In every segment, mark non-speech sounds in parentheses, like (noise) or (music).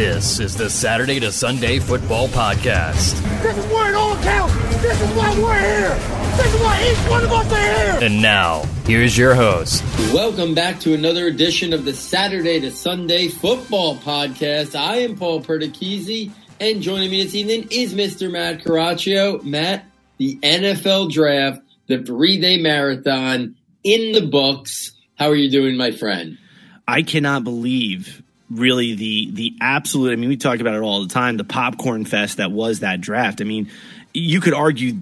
This is the Saturday to Sunday Football Podcast. This is where it all counts. This is why we're here. This is why each one of us are here. And now, here's your host. Welcome back to another edition of the Saturday to Sunday Football Podcast. I am Paul Perticchese, and joining me this evening is Mr. Matt Caraccio. Matt, the NFL Draft, the three-day marathon in the books. How are you doing, my friend? I cannot believe really the the absolute. I mean, we talk about it all the time. The popcorn fest that was that draft. I mean, you could argue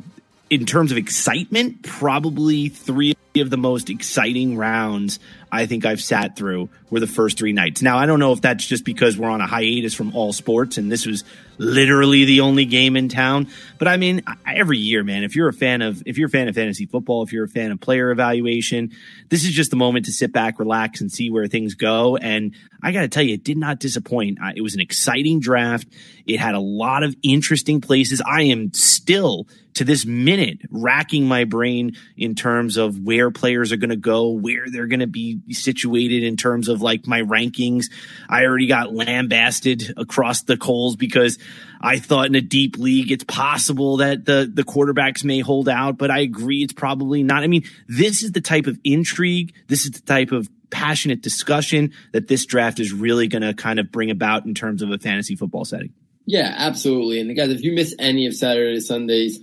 in terms of excitement, probably three of the most exciting rounds I think I've sat through were the first three nights. Now, I don't know if that's just because we're on a hiatus from all sports and this was literally the only game in town. But I mean, every year, man, if you're a fan of, if you're a fan of fantasy football, if you're a fan of player evaluation, this is just the moment to sit back, relax and see where things go. And I got to tell you, it did not disappoint. It was an exciting draft. It had a lot of interesting places. I am still to this minute racking my brain in terms of where players are going to go, where they're going to be situated in terms of like my rankings. I already got lambasted across the coals because I thought in a deep league, it's possible that the, the quarterbacks may hold out, but I agree it's probably not. I mean, this is the type of intrigue. This is the type of passionate discussion that this draft is really going to kind of bring about in terms of a fantasy football setting. Yeah, absolutely. And guys, if you miss any of Saturday Sundays,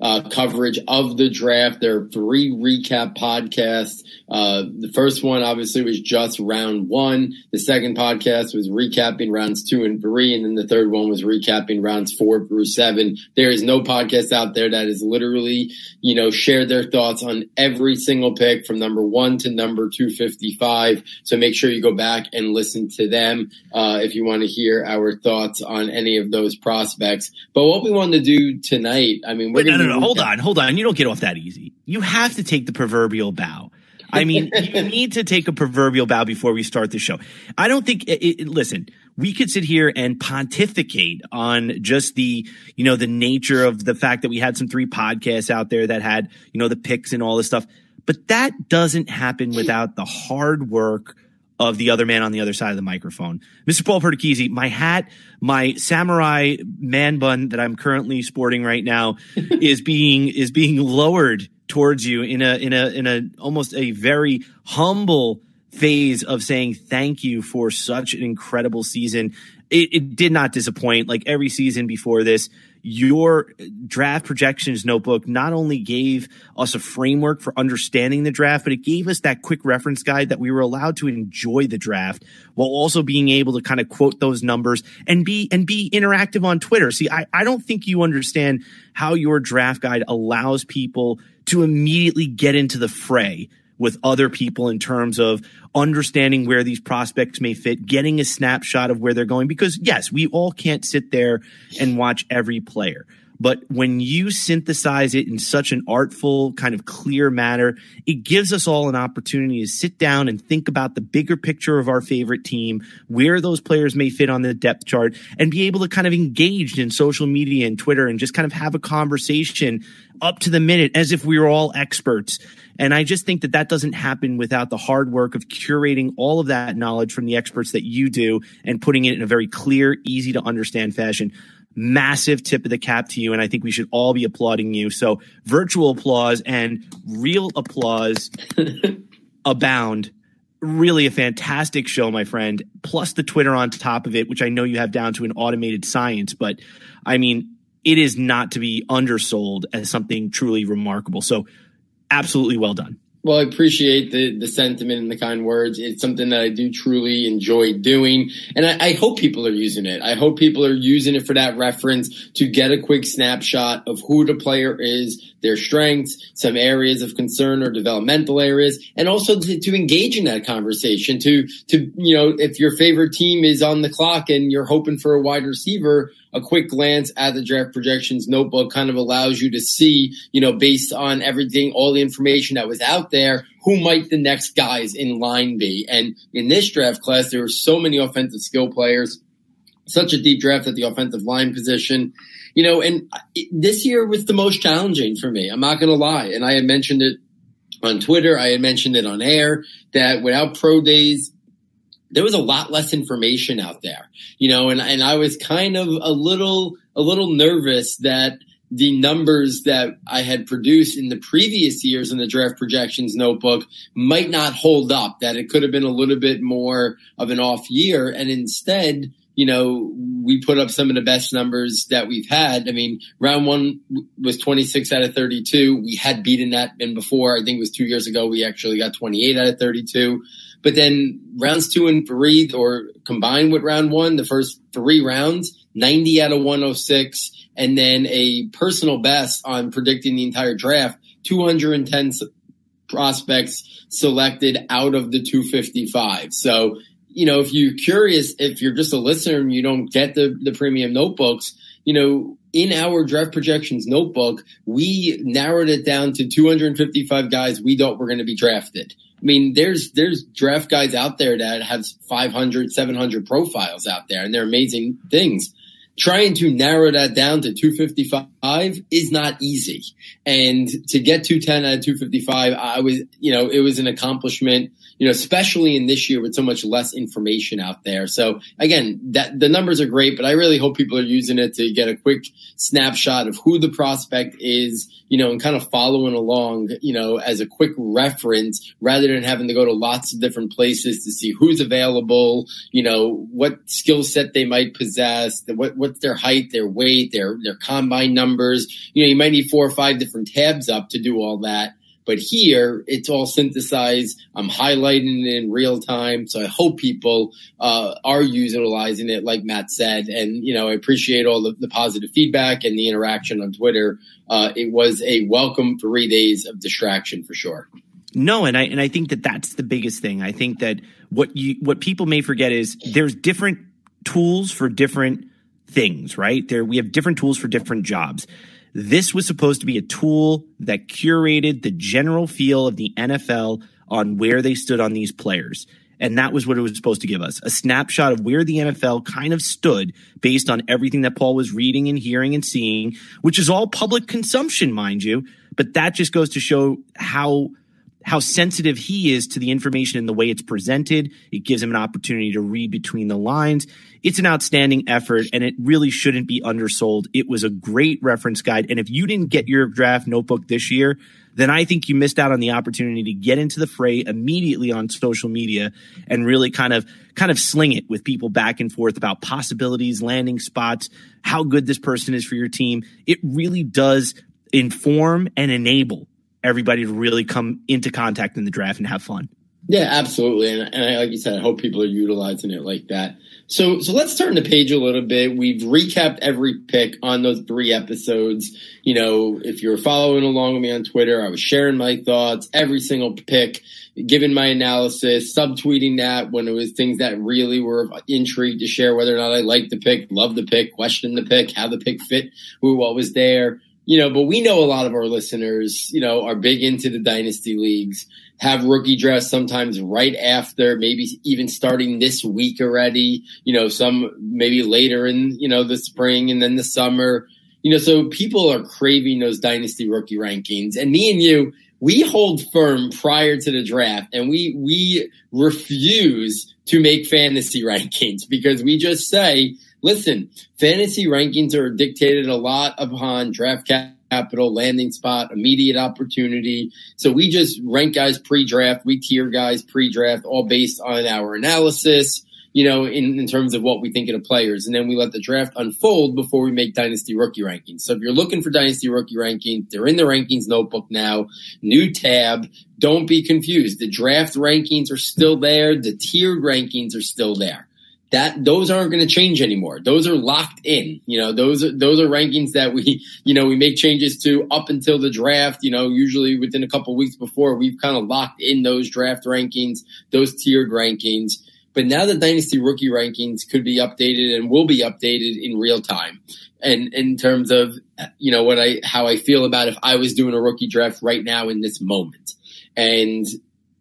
uh, coverage of the draft. There are three recap podcasts. Uh, the first one obviously was just round one. The second podcast was recapping rounds two and three. And then the third one was recapping rounds four through seven. There is no podcast out there that is literally, you know, shared their thoughts on every single pick from number one to number 255. So make sure you go back and listen to them, uh, if you want to hear our thoughts on any of those prospects. But what we want to do tonight, I mean, we're going to no, hold on, hold on. You don't get off that easy. You have to take the proverbial bow. I mean, (laughs) you need to take a proverbial bow before we start the show. I don't think. It, it, listen, we could sit here and pontificate on just the, you know, the nature of the fact that we had some three podcasts out there that had, you know, the picks and all this stuff. But that doesn't happen without the hard work of the other man on the other side of the microphone. Mr. Paul Perticchese, my hat, my samurai man bun that I'm currently sporting right now (laughs) is being is being lowered towards you in a in a in a almost a very humble phase of saying thank you for such an incredible season. It, it did not disappoint like every season before this your draft projections notebook not only gave us a framework for understanding the draft, but it gave us that quick reference guide that we were allowed to enjoy the draft while also being able to kind of quote those numbers and be and be interactive on Twitter. See, I, I don't think you understand how your draft guide allows people to immediately get into the fray with other people in terms of understanding where these prospects may fit, getting a snapshot of where they're going. Because yes, we all can't sit there and watch every player. But when you synthesize it in such an artful, kind of clear manner, it gives us all an opportunity to sit down and think about the bigger picture of our favorite team, where those players may fit on the depth chart, and be able to kind of engage in social media and Twitter and just kind of have a conversation up to the minute as if we were all experts. And I just think that that doesn't happen without the hard work of curating all of that knowledge from the experts that you do and putting it in a very clear, easy to understand fashion. Massive tip of the cap to you. And I think we should all be applauding you. So virtual applause and real applause (laughs) abound. Really a fantastic show, my friend. Plus the Twitter on top of it, which I know you have down to an automated science. But I mean, it is not to be undersold as something truly remarkable. So absolutely well done. Well, I appreciate the, the sentiment and the kind words. It's something that I do truly enjoy doing. And I, I, hope people are using it. I hope people are using it for that reference to get a quick snapshot of who the player is, their strengths, some areas of concern or developmental areas, and also to, to engage in that conversation to, to, you know, if your favorite team is on the clock and you're hoping for a wide receiver, a quick glance at the draft projections notebook kind of allows you to see, you know, based on everything, all the information that was out there, who might the next guys in line be. And in this draft class, there were so many offensive skill players, such a deep draft at the offensive line position. You know, and this year was the most challenging for me. I'm not going to lie. And I had mentioned it on Twitter. I had mentioned it on air that without pro days, there was a lot less information out there, you know, and, and I was kind of a little, a little nervous that the numbers that I had produced in the previous years in the draft projections notebook might not hold up, that it could have been a little bit more of an off year. And instead, you know, we put up some of the best numbers that we've had. I mean, round one was 26 out of 32. We had beaten that in before. I think it was two years ago. We actually got 28 out of 32. But then rounds two and three, or combined with round one, the first three rounds, 90 out of 106 and then a personal best on predicting the entire draft, 210 prospects selected out of the 255. So, you know, if you're curious, if you're just a listener and you don't get the, the premium notebooks, you know, in our draft projections notebook, we narrowed it down to 255 guys we thought were going to be drafted. I mean, there's, there's draft guys out there that have 500, 700 profiles out there and they're amazing things trying to narrow that down to 255 is not easy. And to get 210 out of 255, I was, you know, it was an accomplishment, you know, especially in this year with so much less information out there. So again, that the numbers are great, but I really hope people are using it to get a quick snapshot of who the prospect is, you know, and kind of following along, you know, as a quick reference rather than having to go to lots of different places to see who's available, you know, what skill set they might possess, what, what's their height, their weight, their, their combine numbers. You know, you might need four or five different tabs up to do all that. But here, it's all synthesized. I'm highlighting it in real time. So I hope people uh, are utilizing it, like Matt said. And, you know, I appreciate all the, the positive feedback and the interaction on Twitter. Uh, it was a welcome three days of distraction for sure. No, and I and I think that that's the biggest thing. I think that what you what people may forget is there's different tools for different things, right? There we have different tools for different jobs. This was supposed to be a tool that curated the general feel of the NFL on where they stood on these players. And that was what it was supposed to give us a snapshot of where the NFL kind of stood based on everything that Paul was reading and hearing and seeing, which is all public consumption, mind you. But that just goes to show how how sensitive he is to the information and the way it's presented. It gives him an opportunity to read between the lines. It's an outstanding effort and it really shouldn't be undersold. It was a great reference guide. And if you didn't get your draft notebook this year, then I think you missed out on the opportunity to get into the fray immediately on social media and really kind of kind of sling it with people back and forth about possibilities, landing spots, how good this person is for your team. It really does inform and enable everybody to really come into contact in the draft and have fun. Yeah, absolutely. And, and I, like you said, I hope people are utilizing it like that. So, so let's turn the page a little bit. We've recapped every pick on those three episodes. You know, if you're following along with me on Twitter, I was sharing my thoughts, every single pick, giving my analysis, subtweeting that when it was things that really were intrigued to share whether or not I liked the pick, loved the pick, questioned the pick, how the pick fit with what was there you know, but we know a lot of our listeners, you know, are big into the dynasty leagues, have rookie drafts sometimes right after, maybe even starting this week already, you know, some maybe later in, you know, the spring and then the summer, you know, so people are craving those dynasty rookie rankings. And me and you, we hold firm prior to the draft and we, we refuse to make fantasy (laughs) rankings because we just say, listen, fantasy rankings are dictated a lot upon draft capital, landing spot, immediate opportunity. So we just rank guys pre-draft, we tier guys pre-draft, all based on our analysis, you know, in, in terms of what we think of the players. And then we let the draft unfold before we make dynasty rookie rankings. So if you're looking for dynasty rookie rankings, they're in the rankings notebook now, new tab. Don't be confused. The draft rankings are still there. The tiered rankings are still there that those aren't going to change anymore. Those are locked in. You know, those are, those are rankings that we, you know, we make changes to up until the draft, you know, usually within a couple weeks before we've kind of locked in those draft rankings, those tiered rankings. But now the dynasty rookie rankings could be updated and will be updated in real time. And in terms of, you know, what I, how I feel about if I was doing a rookie draft right now in this moment. And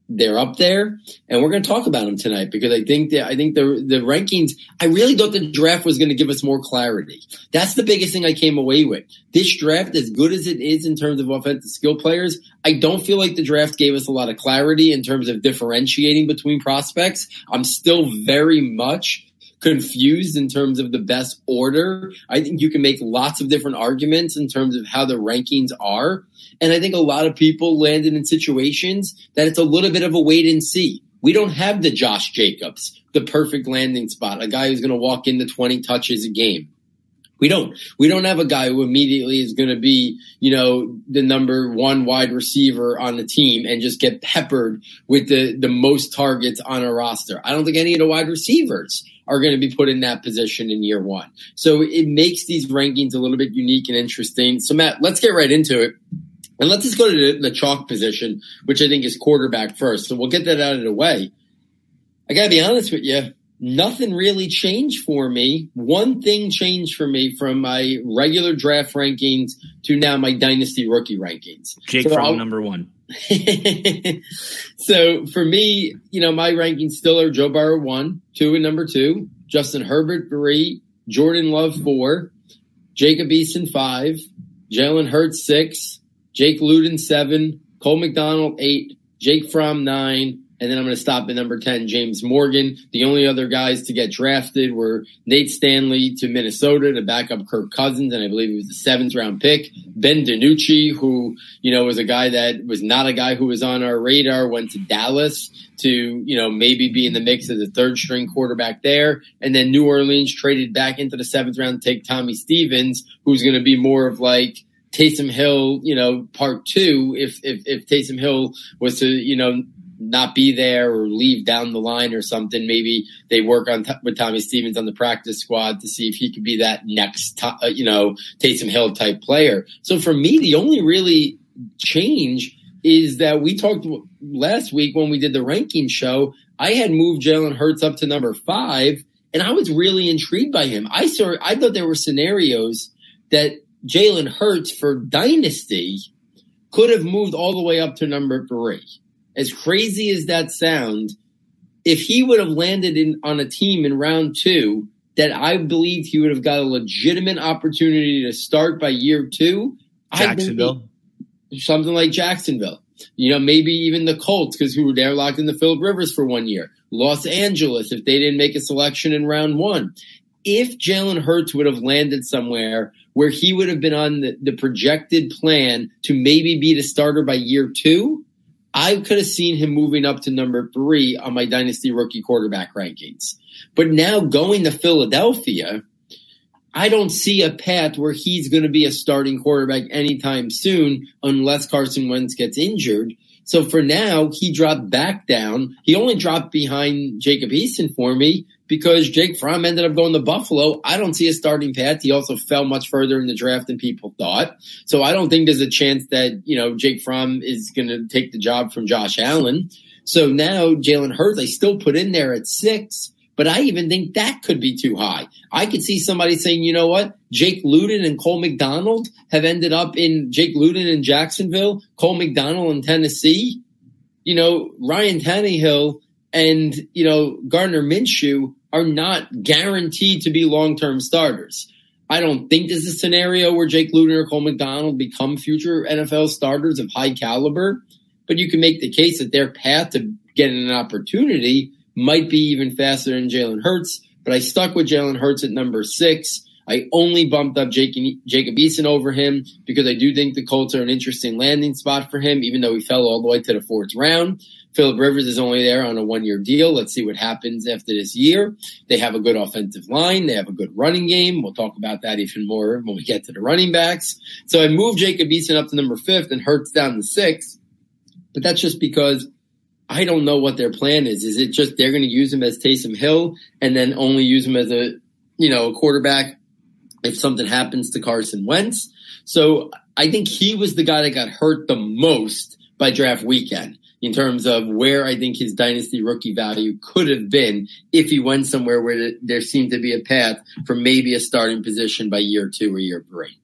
they're up there, and we're going to talk about them tonight because I think that I think the the rankings. I really thought the draft was going to give us more clarity. That's the biggest thing I came away with. This draft, as good as it is in terms of offensive skill players, I don't feel like the draft gave us a lot of clarity in terms of differentiating between prospects. I'm still very much confused in terms of the best order. I think you can make lots of different arguments in terms of how the rankings are. And I think a lot of people landed in situations that it's a little bit of a wait and see. We don't have the Josh Jacobs, the perfect landing spot, a guy who's going to walk into 20 touches a game. We don't. We don't have a guy who immediately is going to be, you know, the number one wide receiver on the team and just get peppered with the, the most targets on a roster. I don't think any of the wide receivers are going to be put in that position in year one. So it makes these rankings a little bit unique and interesting. So Matt, let's get right into it. And let's just go to the, chalk position, which I think is quarterback first. So we'll get that out of the way. I gotta be honest with you nothing really changed for me. One thing changed for me from my regular draft rankings to now my dynasty rookie rankings. Jake so from number one. (laughs) so for me, you know, my rankings still are Joe Burrow one, Tua and number two, Justin Herbert three, Jordan Love four, Jacob Eason five, Jalen Hurts six, Jake Luton seven, Cole McDonald eight, Jake Fromm nine, and then I'm going to stop at number 10, James Morgan. The only other guys to get drafted were Nate Stanley to Minnesota to back up Kirk Cousins, and I believe it was the seventh round pick. Ben DiNucci, who, you know, was a guy that was not a guy who was on our radar, went to Dallas to, you know, maybe be in the mix as a third string quarterback there. And then New Orleans traded back into the seventh round to take Tommy Stevens, who's going to be more of like, Taysom Hill, you know, part two, if, if, if Taysom Hill was to, you know, not be there or leave down the line or something. Maybe they work on t- with Tommy Stevens on the practice squad to see if he could be that next, uh, you know, Taysom Hill type player. So for me, the only really change is that we talked last week when we did the ranking show. I had moved Jalen Hurts up to number five, and I was really intrigued by him. I saw, I thought there were scenarios that Jalen Hurts for dynasty could have moved all the way up to number three as crazy as that sounds, if he would have landed in on a team in round two that I believe he would have got a legitimate opportunity to start by year two, Jacksonville, something like Jacksonville. You know, maybe even the Colts because who were there locked in the Philip Rivers for one year. Los Angeles if they didn't make a selection in round one. If Jalen Hurts would have landed somewhere where he would have been on the, the projected plan to maybe be the starter by year two, I could have seen him moving up to number three on my dynasty rookie quarterback rankings. But now going to Philadelphia, I don't see a path where he's going to be a starting quarterback anytime soon unless Carson Wentz gets injured. So for now, he dropped back down. He only dropped behind Jacob Eason for me because Jake Fromm ended up going to Buffalo. I don't see a starting path. He also fell much further in the draft than people thought. So I don't think there's a chance that, you know, Jake Fromm is going to take the job from Josh Allen. So now Jalen Hurts, I still put in there at six, but I even think that could be too high. I could see somebody saying, you know what? Jake Luton and Cole McDonald have ended up in Jake Luton in Jacksonville, Cole McDonald in Tennessee. You know, Ryan Tannehill and, you know, Gardner Minshew are not guaranteed to be long-term starters. I don't think there's a scenario where Jake Luton or Cole McDonald become future NFL starters of high caliber, but you can make the case that their path to getting an opportunity might be even faster than Jalen Hurts. But I stuck with Jalen Hurts at number six. I only bumped up Jacob, Jacob Eason over him because I do think the Colts are an interesting landing spot for him, even though he fell all the way to the fourth round. Philip Rivers is only there on a one year deal. Let's see what happens after this year. They have a good offensive line. They have a good running game. We'll talk about that even more when we get to the running backs. So I moved Jacob Eason up to number fifth and Hurts down to sixth. But that's just because I don't know what their plan is. Is it just they're going to use him as Taysom Hill and then only use him as a, you know, a quarterback if something happens to Carson Wentz? So I think he was the guy that got hurt the most by draft weekend in terms of where I think his dynasty rookie value could have been if he went somewhere where there seemed to be a path for maybe a starting position by year two or year three.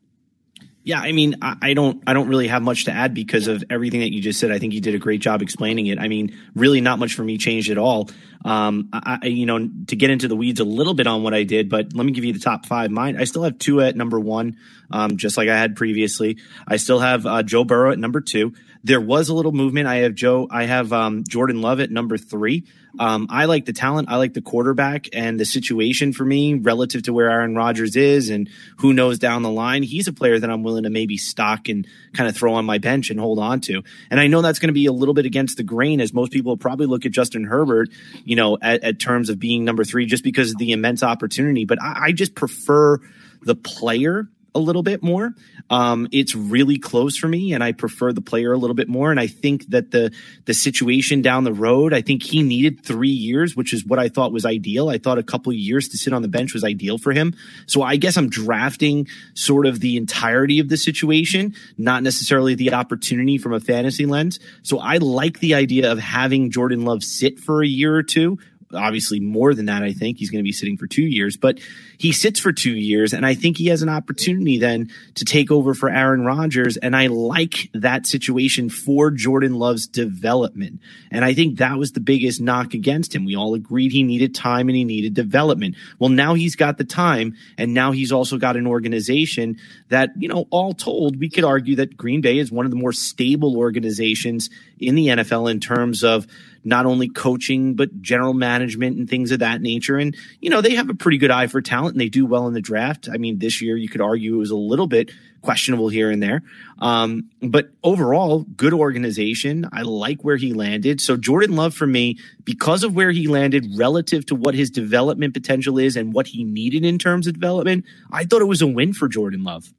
Yeah, I mean, I, don't, I don't really have much to add because of everything that you just said. I think you did a great job explaining it. I mean, really, not much for me changed at all. Um, I, you know, to get into the weeds a little bit on what I did, but let me give you the top five. Mine, I still have Tua at number one, um, just like I had previously. I still have uh, Joe Burrow at number two. There was a little movement. I have Joe, I have um, Jordan Love at number three. Um, I like the talent. I like the quarterback and the situation for me relative to where Aaron Rodgers is and who knows down the line. He's a player that I'm willing to maybe stock and kind of throw on my bench and hold on to. And I know that's going to be a little bit against the grain as most people probably look at Justin Herbert, you know, at, at terms of being number three just because of the immense opportunity. But I, I just prefer the player a little bit more. Um, it's really close for me, and I prefer the player a little bit more. And I think that the the situation down the road, I think he needed three years, which is what I thought was ideal. I thought a couple years to sit on the bench was ideal for him. So I guess I'm drafting sort of the entirety of the situation, not necessarily the opportunity from a fantasy lens. So I like the idea of having Jordan Love sit for a year or two obviously more than that. I think he's going to be sitting for two years, but he sits for two years, and I think he has an opportunity then to take over for Aaron Rodgers. And I like that situation for Jordan Love's development. And I think that was the biggest knock against him. We all agreed he needed time and he needed development. Well, now he's got the time, and now he's also got an organization that, you know, all told, we could argue that Green Bay is one of the more stable organizations in the NFL in terms of not only coaching, but general management and things of that nature. And, you know, they have a pretty good eye for talent and they do well in the draft. I mean, this year you could argue it was a little bit questionable here and there. Um, but overall, good organization. I like where he landed. So Jordan Love for me, because of where he landed relative to what his development potential is and what he needed in terms of development, I thought it was a win for Jordan Love.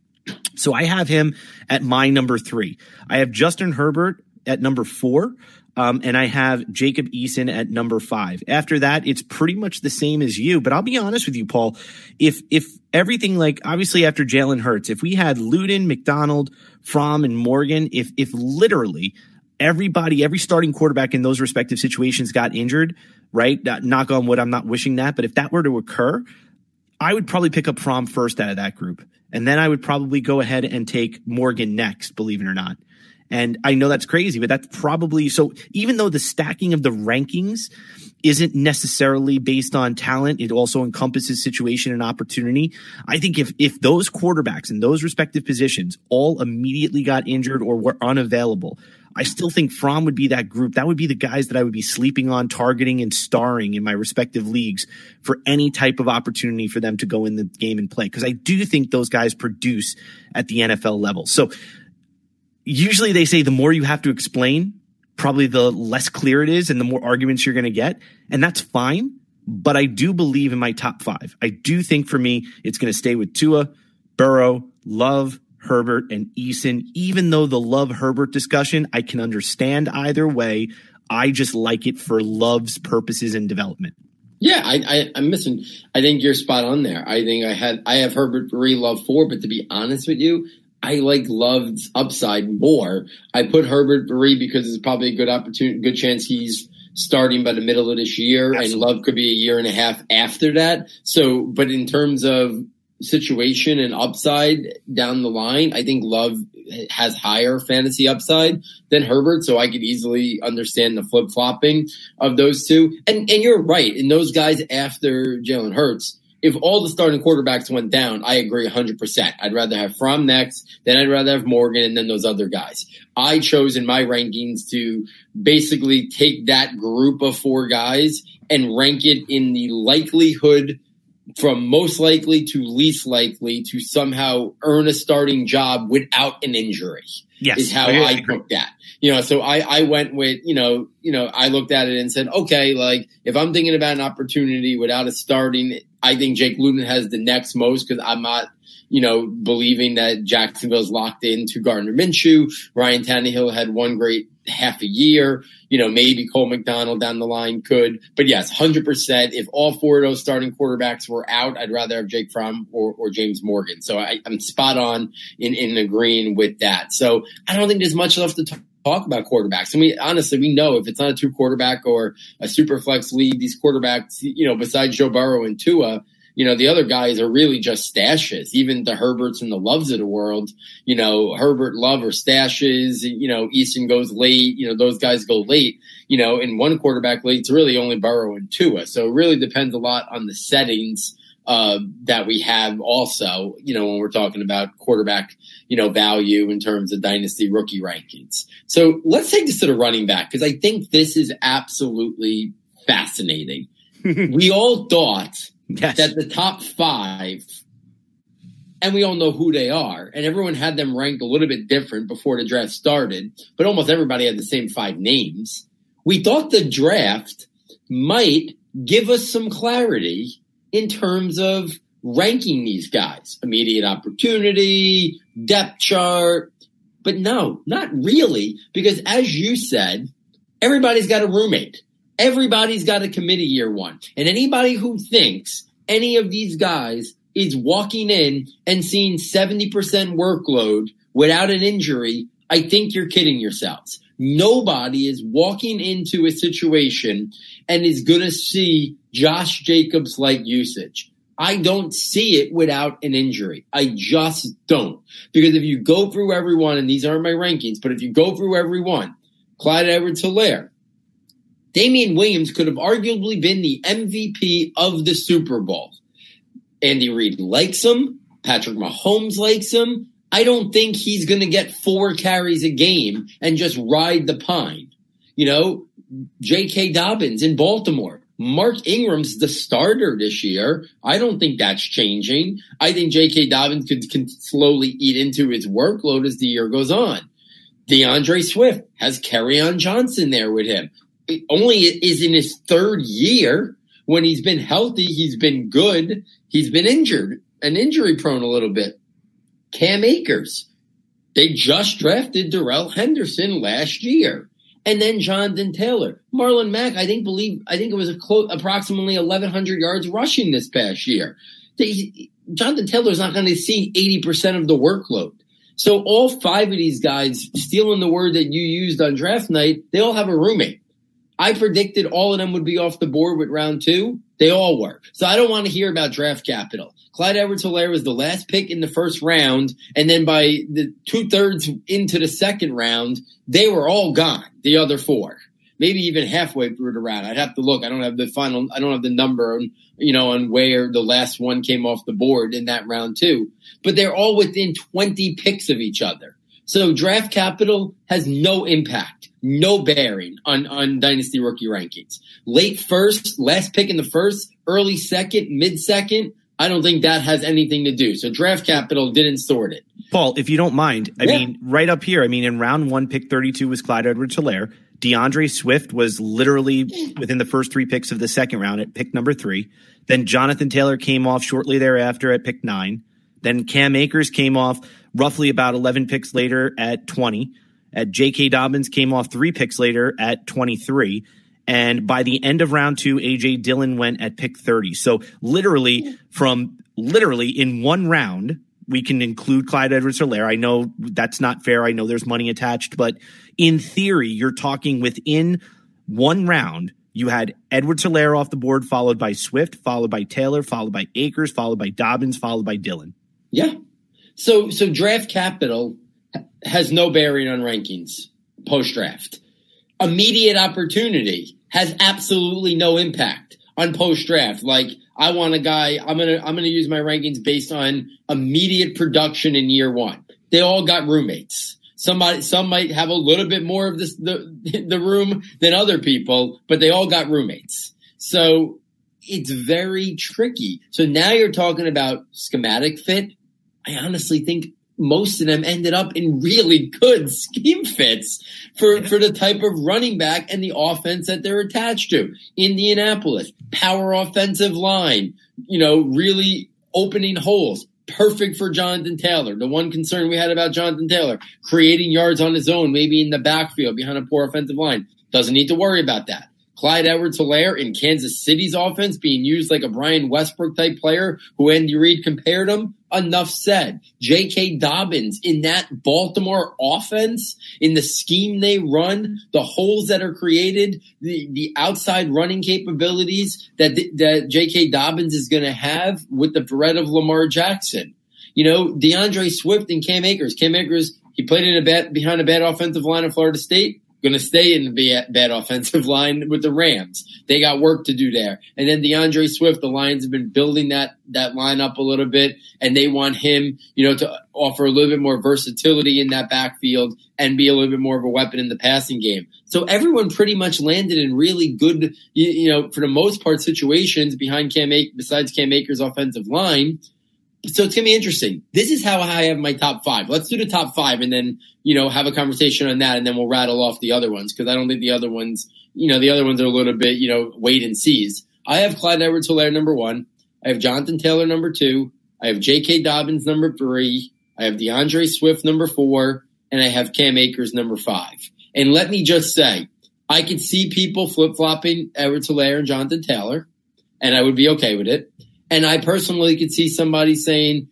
So I have him at my number three. I have Justin Herbert at number four. Um, and I have Jacob Eason at number five. After that, it's pretty much the same as you. But I'll be honest with you, Paul. If if everything like obviously after Jalen Hurts, if we had Luton, McDonald, Fromm, and Morgan, if if literally everybody, every starting quarterback in those respective situations got injured, right? Knock on wood, I'm not wishing that, but if that were to occur, I would probably pick up Fromm first out of that group. And then I would probably go ahead and take Morgan next, believe it or not. And I know that's crazy, but that's probably so even though the stacking of the rankings isn't necessarily based on talent, it also encompasses situation and opportunity. I think if if those quarterbacks in those respective positions all immediately got injured or were unavailable, I still think Fromm would be that group. That would be the guys that I would be sleeping on, targeting, and starring in my respective leagues for any type of opportunity for them to go in the game and play. Because I do think those guys produce at the NFL level. So usually they say the more you have to explain, probably the less clear it is and the more arguments you're going to get. And that's fine. But I do believe in my top five. I do think for me, it's going to stay with Tua, Burrow, Love, Herbert, and Eason. Even though the Love Herbert discussion, I can understand either way. I just like it for Love's purposes and development. Yeah, I, I, am missing. I think you're spot on there. I think I had I have Herbert three, Love four, but to be honest with you, I like Love's upside more. I put Herbert three because it's probably a good opportunity, good chance he's starting by the middle of this year, Absolutely. and Love could be a year and a half after that. So, but in terms of situation and upside down the line, I think Love has higher fantasy upside than Herbert, so I could easily understand the flip flopping of those two. And and you're right, and those guys after Jalen Hurts if all the starting quarterbacks went down, I agree 100%. I'd rather have Fromm next, then I'd rather have Morgan, and then those other guys. I chose in my rankings to basically take that group of four guys and rank it in the likelihood from most likely to least likely to somehow earn a starting job without an injury. Yes, is how I, I took that. You know, so I, I went with, you know, you know, I looked at it and said, okay, like if I'm thinking about an opportunity without a starting, I think Jake Luton has the next most because I'm not, you know, believing that Jacksonville's locked into Gardner Minshew. Ryan Tannehill had one great half a year. You know, maybe Cole McDonald down the line could. But yes, 100%. If all four of those starting quarterbacks were out, I'd rather have Jake Fromm or, or James Morgan. So I, am spot on in, in agreeing with that. So I don't think there's much left to talk talk about quarterbacks. I mean, honestly, we know if it's not a two quarterback or a super flex league, these quarterbacks, you know, besides Joe Burrow and Tua, You know, the other guys are really just stashes, even the Herberts and the Loves of the world. You know, Herbert, Love are stashes. You know, Eason goes late. You know, those guys go late. You know, in one quarterback league, it's really only Burrow and Tua. So it really depends a lot on the settings uh, that we have also, you know, when we're talking about quarterback, you know, value in terms of dynasty rookie rankings. So let's take this to the running back because I think this is absolutely fascinating. (laughs) we all thought yes. that the top five, and we all know who they are, and everyone had them ranked a little bit different before the draft started, but almost everybody had the same five names. We thought the draft might give us some clarity in terms of ranking these guys, immediate opportunity, depth chart. But no, not really, because as you said, everybody's got a roommate. Everybody's got a committee year one. And anybody who thinks any of these guys is walking in and seeing 70% workload without an injury, I think you're kidding yourselves. Nobody is walking into a situation and is going to see Josh Jacobs like usage. I don't see it without an injury. I just don't. Because if you go through everyone, and these aren't my rankings, but if you go through everyone, Clyde Edwards Helaire, Damien Williams could have arguably been the MVP of the Super Bowl. Andy Reid likes him. Patrick Mahomes likes him. I don't think he's going to get four carries a game and just ride the pine. You know, J.K. Dobbins in Baltimore. Mark Ingram's the starter this year. I don't think that's changing. I think J.K. Dobbins could, can slowly eat into his workload as the year goes on. D'Andre Swift has Kerryon Johnson there with him. It only is in his third year. When he's been healthy, he's been good. He's been injured and injury prone a little bit. Cam Akers. They just drafted Darrell Henderson last year. And then Jonathan Taylor. Marlon Mack, I think believe I think it was clo- approximately 1100 yards rushing this past year. They, Jonathan Taylor's not going to see 80% of the workload. So all five of these guys, stealing the word that you used on draft night, they all have a roommate. I predicted all of them would be off the board with round two. They all were. So I don't want to hear about draft capital. Clyde Edwards Helaire was the last pick in the first round. And then by the two thirds into the second round, they were all gone. The other four, maybe even halfway through the round. I'd have to look. I don't have the final, I don't have the number, you know, on where the last one came off the board in that round too. But they're all within 20 picks of each other. So draft capital has no impact, no bearing on, on dynasty rookie rankings. Late first, last pick in the first, early second, mid second, I don't think that has anything to do. So draft capital didn't sort it. Paul, if you don't mind, I yeah. mean, right up here, I mean, in round one, pick 32 was Clyde Edwards Helaire. D'Andre Swift was literally within the first three picks of the second round at pick number three. Then Jonathan Taylor came off shortly thereafter at pick nine. Then Cam Akers came off roughly about 11 picks later at 20. At J.K. Dobbins came off three picks later at 23. And by the end of round two, AJ Dillon went at pick 30. So literally from literally in one round, we can include Clyde Edwards Helaire. I know that's not fair. I know there's money attached, but in theory, you're talking within one round. You had Edwards Helaire off the board, followed by Swift, followed by Taylor, followed by Akers, followed by Dobbins, followed by Dillon. Yeah. So so draft capital has no bearing on rankings post draft immediate opportunity has absolutely no impact on post draft. Like I want a guy, I'm going to, I'm going to use my rankings based on immediate production in year one. They all got roommates. Somebody, some might have a little bit more of this, the, (laughs) the room than other people, but they all got roommates. So it's very tricky. So now you're talking about schematic fit. I honestly think most of them ended up in really good (laughs) scheme fits for, for the type of running back and the offense that they're attached to. Indianapolis, power offensive line, you know, really opening holes. Perfect for Jonathan Taylor. The one concern we had about Jonathan Taylor, creating yards on his own, maybe in the backfield behind a poor offensive line. Doesn't need to worry about that. Clyde Edwards Helaire in Kansas City's offense being used like a Brian Westbrook type player who Andy Reid compared him. Enough said. J.K. Dobbins in that Baltimore offense, in the scheme they run, the holes that are created, the, the outside running capabilities that, that J.K. Dobbins is going to have with the threat of Lamar Jackson. You know, D'Andre Swift and Cam Akers. Cam Akers, he played in a bad, behind a bad offensive line of Florida State going to stay in the bad offensive (laughs) line with the Rams. They got work to do there. And then D'Andre Swift, the Lions have been building that, that line up a little bit and they want him, you know, to offer a little bit more versatility in that backfield and be a little bit more of a weapon in the passing game. So everyone pretty much landed in really good, you, you know, for the most part situations behind Cam, besides Cam Akers offensive line so it's gonna be interesting. This is how I have my top five. Let's do the top five and then, you know, have a conversation on that and then we'll rattle off the other ones because I don't think the other ones, you know, the other ones are a little bit, you know, wait and sees. I have Clyde Edwards Helaire number one. I have Jonathan Taylor number two. I have J.K. Dobbins number three. I have D'Andre Swift number four. And I have Cam Akers number five. And let me just say, I could see people flip flopping Edwards Helaire and Jonathan Taylor, and I would be okay with it. And I personally could see somebody saying,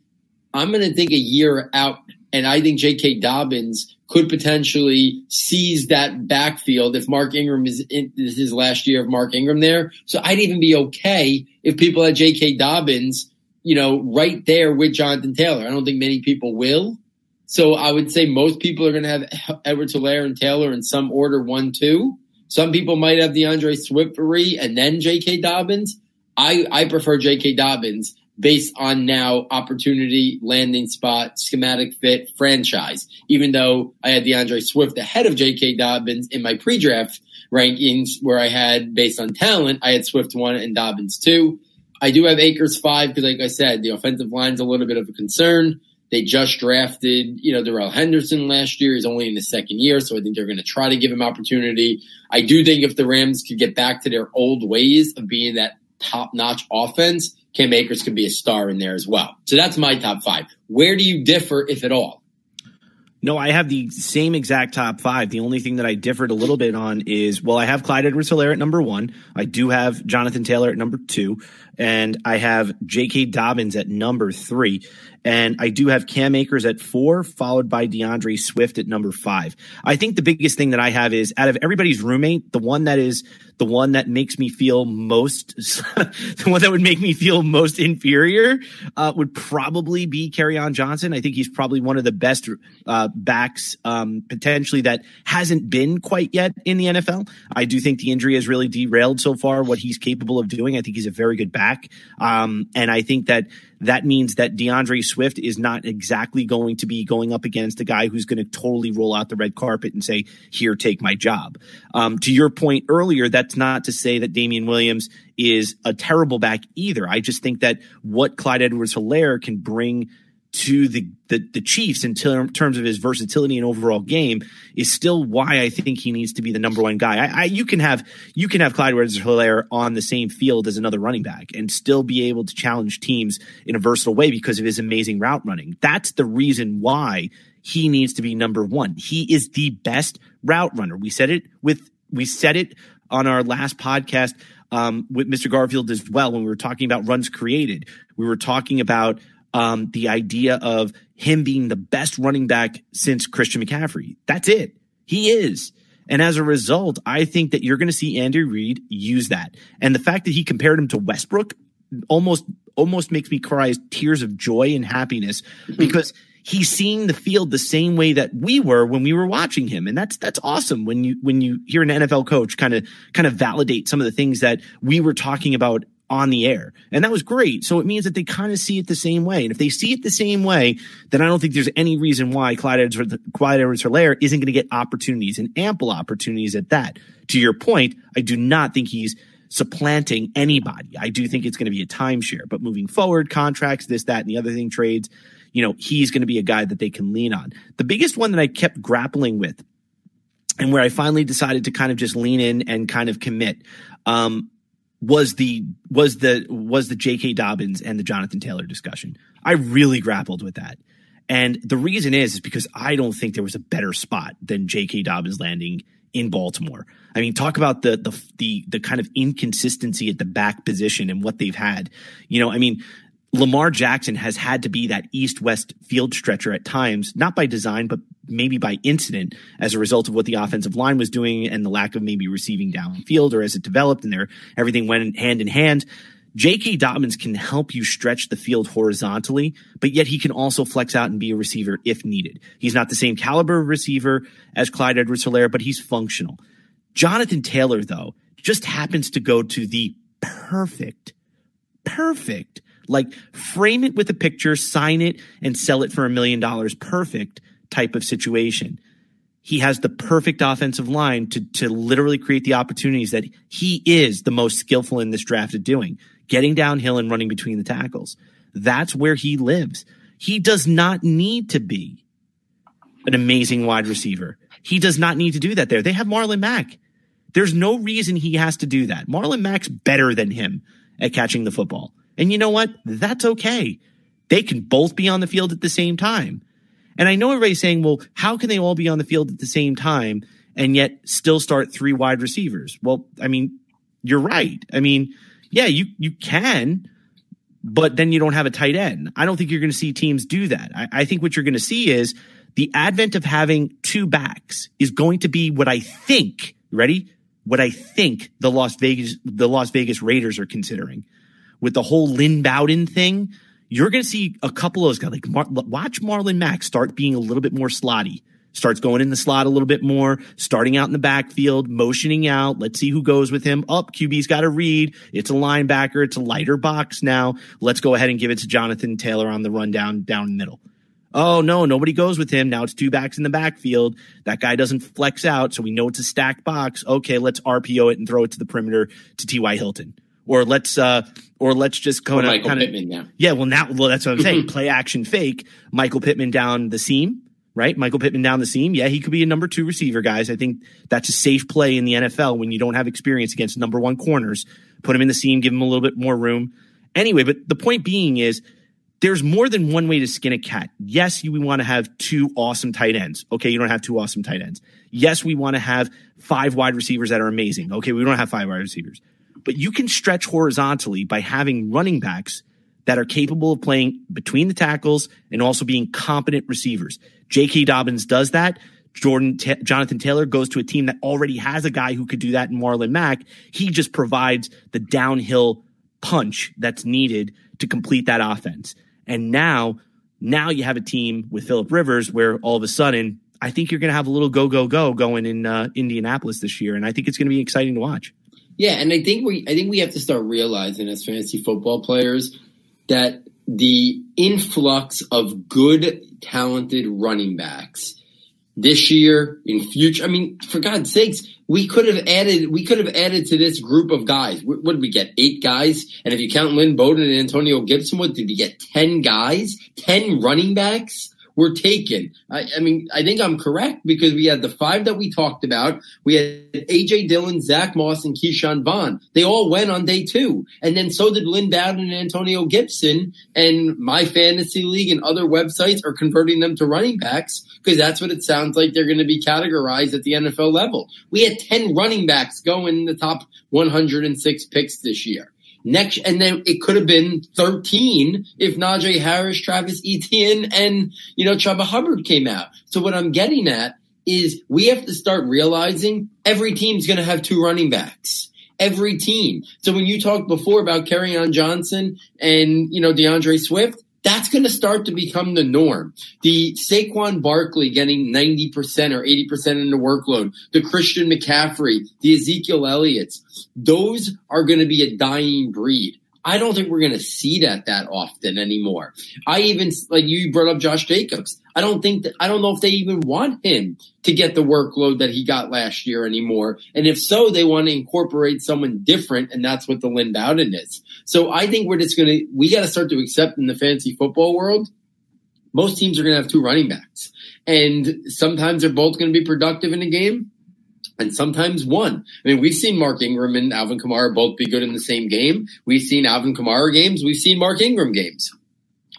I'm going to think a year out. And I think J.K. Dobbins could potentially seize that backfield if Mark Ingram is in this is his last year of Mark Ingram there. So I'd even be okay if people had J.K. Dobbins, you know, right there with Jonathan Taylor. I don't think many people will. So I would say most people are going to have Edwards Helaire and Taylor in some order, one, two. Some people might have D'Andre Swift three and then J.K. Dobbins. I, I prefer J.K. Dobbins based on now opportunity, landing spot, schematic fit, franchise. Even though I had D'Andre Swift ahead of J.K. Dobbins in my pre-draft rankings, where I had based on talent, I had Swift one and Dobbins two. I do have Akers five because, like I said, the offensive line's a little bit of a concern. They just drafted, you know, Darrell Henderson last year. He's only in the second year, so I think they're going to try to give him opportunity. I do think if the Rams could get back to their old ways of being that top notch offense, Cam Akers could be a star in there as well. So that's my top five. Where do you differ, if at all? No, I have the same exact top five. The only thing that I differed a little bit on is, well, I have Clyde Edwards Helaire at number one. I do have Jonathan Taylor at number two. And I have J.K. Dobbins at number three. And I do have Cam Akers at four, followed by D'Andre Swift at number five. I think the biggest thing that I have is out of everybody's roommate, the one that is the one that makes me feel most, (laughs) the one that would make me feel most inferior, uh, would probably be Kerryon Johnson. I think he's probably one of the best, uh, backs, um, potentially that hasn't been quite yet in the NFL. I do think the injury has really derailed so far what he's capable of doing. I think he's a very good back. Um, and I think that that means that D'Andre Swift is not exactly going to be going up against a guy who's going to totally roll out the red carpet and say, here, take my job. Um, to your point earlier, that's not to say that Damien Williams is a terrible back either. I just think that what Clyde Edwards Helaire can bring to the, the, the Chiefs in ter- terms of his versatility and overall game is still why I think he needs to be the number one guy. I, I you can have you can have Clyde Edwards Helaire on the same field as another running back and still be able to challenge teams in a versatile way because of his amazing route running. That's the reason why he needs to be number one. He is the best route runner. We said it with we said it on our last podcast um, with Mr. Garfield as well when we were talking about runs created. We were talking about um, the idea of him being the best running back since Christian McCaffrey. That's it. He is. And as a result, I think that you're going to see Andy Reid use that. And the fact that he compared him to Westbrook almost almost makes me cry tears of joy and happiness mm-hmm. because he's seeing the field the same way that we were when we were watching him. And that's that's awesome when you when you hear an NFL coach kind of kind of validate some of the things that we were talking about on the air. And that was great. So it means that they kind of see it the same way. And if they see it the same way, then I don't think there's any reason why Clyde Edwards, Clyde Edwards Helaire isn't going to get opportunities and ample opportunities at that. To your point, I do not think he's supplanting anybody. I do think it's going to be a timeshare, but moving forward, contracts, this, that, and the other thing, trades, you know, he's going to be a guy that they can lean on. The biggest one that I kept grappling with and where I finally decided to kind of just lean in and kind of commit, um, was the was the was the J.K. Dobbins and the Jonathan Taylor discussion. I really grappled with that, and the reason is is because I don't think there was a better spot than J.K. Dobbins landing in Baltimore. I mean, talk about the the the the kind of inconsistency at the back position and what they've had. You know, I mean, Lamar Jackson has had to be that east west field stretcher at times, not by design, but maybe by incident as a result of what the offensive line was doing and the lack of maybe receiving downfield or as it developed and there everything went hand in hand. J.K. Dobbins can help you stretch the field horizontally, but yet he can also flex out and be a receiver if needed. He's not the same caliber receiver as Clyde Edwards Helaire, but he's functional. Jonathan Taylor, though, just happens to go to the perfect, perfect, like frame it with a picture, sign it, and sell it for a million dollars. Perfect type of situation. He has the perfect offensive line to, to literally create the opportunities that he is the most skillful in this draft at doing, getting downhill and running between the tackles. That's where he lives. He does not need to be an amazing wide receiver. He does not need to do that there. They have Marlon Mack. There's no reason he has to do that. Marlon Mack's better than him at catching the football. And you know what? That's okay. They can both be on the field at the same time. And I know everybody's saying, well, how can they all be on the field at the same time and yet still start three wide receivers? Well, I mean, you're right. I mean, yeah, you, you can, but then you don't have a tight end. I don't think you're going to see teams do that. I, I think what you're going to see is the advent of having two backs is going to be what I think, ready? What I think the Las Vegas, the Las Vegas Raiders are considering with the whole Lynn Bowden thing you're going to see a couple of those guys like Mar- watch Marlon Mack start being a little bit more slotty. Starts going in the slot a little bit more, starting out in the backfield, motioning out. Let's see who goes with him. Up, QB's got to read. It's a linebacker. It's a lighter box now. Let's go ahead and give it to Jonathan Taylor on the rundown down middle. Oh no, nobody goes with him. Now it's two backs in the backfield. That guy doesn't flex out, so we know it's a stacked box. Okay, let's RPO it and throw it to the perimeter to T.Y. Hilton or let's uh or let's just kind of kind of yeah. yeah well now well that's what I'm saying (laughs) play action fake Michael Pittman down the seam right Michael Pittman down the seam yeah he could be a number two receiver guys I think that's a safe play in the NFL when you don't have experience against number one corners put him in the seam give him a little bit more room anyway but the point being is there's more than one way to skin a cat. Yes, you, we want to have two awesome tight ends. Okay, you don't have two awesome tight ends. Yes, we want to have five wide receivers that are amazing. Okay, we don't have five wide receivers but you can stretch horizontally by having running backs that are capable of playing between the tackles and also being competent receivers. J.K. Dobbins does that. Jordan T- Jonathan Taylor goes to a team that already has a guy who could do that in Marlon Mack. He just provides the downhill punch that's needed to complete that offense. And now, now you have a team with Philip Rivers where all of a sudden, I think you're going to have a little go go go going in uh, Indianapolis this year, and I think it's going to be exciting to watch. Yeah, and I think we I think we have to start realizing as fantasy football players that the influx of good, talented running backs this year in future. I mean, for God's sakes, we could have added we could have added to this group of guys. What, what did we get? Eight guys, and if you count Lynn Bowden and Antonio Gibson, what did we get? Ten guys, ten running backs were taken. I, I, mean, I think I'm correct because we had the five that we talked about. We had AJ Dillon, Zach Moss, and Ke'Shawn Vaughn. They all went on day two. And then so did Lynn Bowden and Antonio Gibson. And my fantasy league and other websites are converting them to running backs because that's what it sounds like they're going to be categorized at the NFL level. We had 10 running backs go in the top 106 picks this year. Next, and then it could have been 13 if Najee Harris, Travis Etienne, and, you know, Chuba Hubbard came out. So what I'm getting at is we have to start realizing every team's going to have two running backs. Every team. So when you talked before about Kerryon Johnson and, you know, D'Andre Swift, that's going to start to become the norm. The Saquon Barkley getting 90% or 80% in the workload, the Christian McCaffrey, the Ezekiel Elliott's, those are going to be a dying breed. I don't think we're going to see that that often anymore. I even, like you brought up Josh Jacobs. I don't think that, I don't know if they even want him to get the workload that he got last year anymore. And if so, they want to incorporate someone different. And that's what the Lynn Bowden is. So I think we're just going to, we got to start to accept in the fantasy football world, most teams are going to have two running backs. And sometimes they're both going to be productive in a game and sometimes one. I mean, we've seen Mark Ingram and Alvin Kamara both be good in the same game. We've seen Alvin Kamara games. We've seen Mark Ingram games.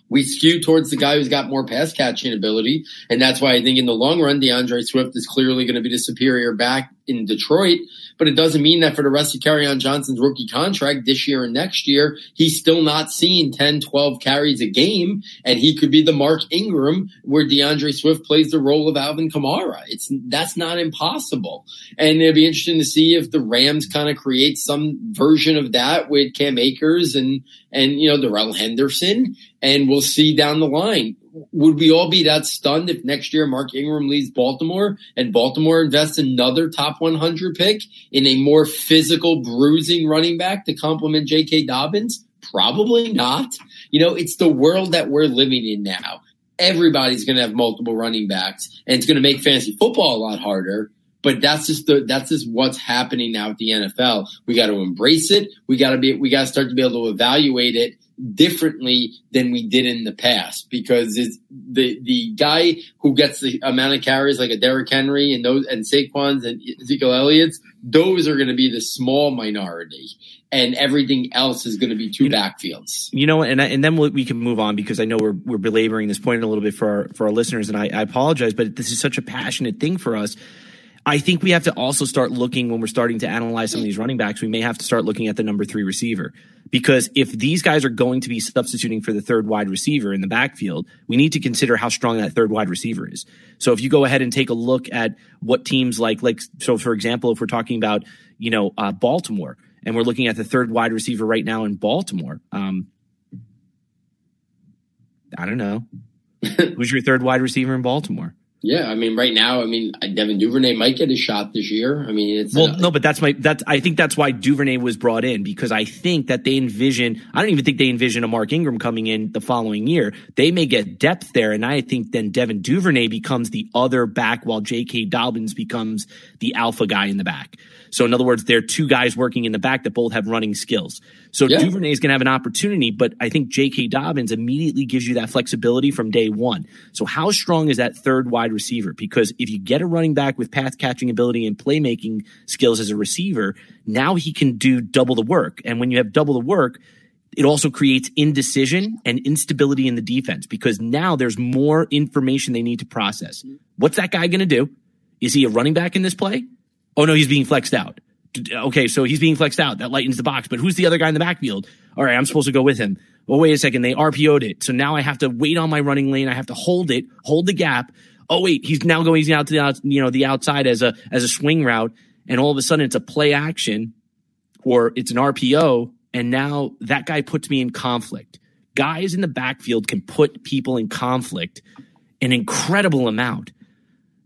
We skew towards the guy who's got more pass catching ability. And that's why I think in the long run, D'Andre Swift is clearly going to be the superior back in Detroit, but it doesn't mean that for the rest of Kerryon Johnson's rookie contract this year and next year, he's still not seeing 10, 12 carries a game. And he could be the Mark Ingram where D'Andre Swift plays the role of Alvin Kamara. It's, that's not impossible. And it'd be interesting to see if the Rams kind of create some version of that with Cam Akers and, and, you know, Darrell Henderson. And we'll see down the line would we all be that stunned if next year Mark Ingram leaves Baltimore and Baltimore invests another top 100 pick in a more physical, bruising running back to complement J.K. Dobbins? Probably not. You know, it's the world that we're living in now. Everybody's going to have multiple running backs, and it's going to make fantasy football a lot harder. But that's just the that's just what's happening now at the NFL. We got to embrace it. We got to be we got to start to be able to evaluate it differently than we did in the past because it's the the guy who gets the amount of carries like a Derrick Henry and those and Saquon's and Ezekiel Elliott's, those are going to be the small minority, and everything else is going to be two you know, backfields. You know, and and then we can move on because I know we're we're belaboring this point a little bit for our for our listeners, and I, I apologize, but this is such a passionate thing for us. I think we have to also start looking when we're starting to analyze some of these running backs. We may have to start looking at the number three receiver because if these guys are going to be substituting for the third wide receiver in the backfield, we need to consider how strong that third wide receiver is. So if you go ahead and take a look at what teams like, like, so for example, if we're talking about, you know, uh, Baltimore and we're looking at the third wide receiver right now in Baltimore, um, I don't know. (laughs) Who's your third wide receiver in Baltimore? Yeah, I mean, right now, I mean, Devin Duvernay might get a shot this year. I mean, it's well, uh, no, but that's my that's I think that's why Duvernay was brought in because I think that they envision. I don't even think they envision a Mark Ingram coming in the following year. They may get depth there, and I think then Devin Duvernay becomes the other back while J.K. Dobbins becomes the alpha guy in the back. So in other words, they're two guys working in the back that both have running skills. So yeah. Duvernay is going to have an opportunity, but I think J.K. Dobbins immediately gives you that flexibility from day one. So how strong is that third wide receiver? Because if you get a running back with path catching ability and playmaking skills as a receiver, now he can do double the work. And when you have double the work, it also creates indecision and instability in the defense because now there's more information they need to process. Mm-hmm. What's that guy going to do? Is he a running back in this play? Oh no, he's being flexed out. Okay, so he's being flexed out. That lightens the box. But who's the other guy in the backfield? All right, I'm supposed to go with him. Well, wait a second. They RPO'd it. So now I have to wait on my running lane. I have to hold it, hold the gap. Oh wait, he's now going out to the you know the outside as a as a swing route, and all of a sudden it's a play action, or it's an RPO, and now that guy puts me in conflict. Guys in the backfield can put people in conflict an incredible amount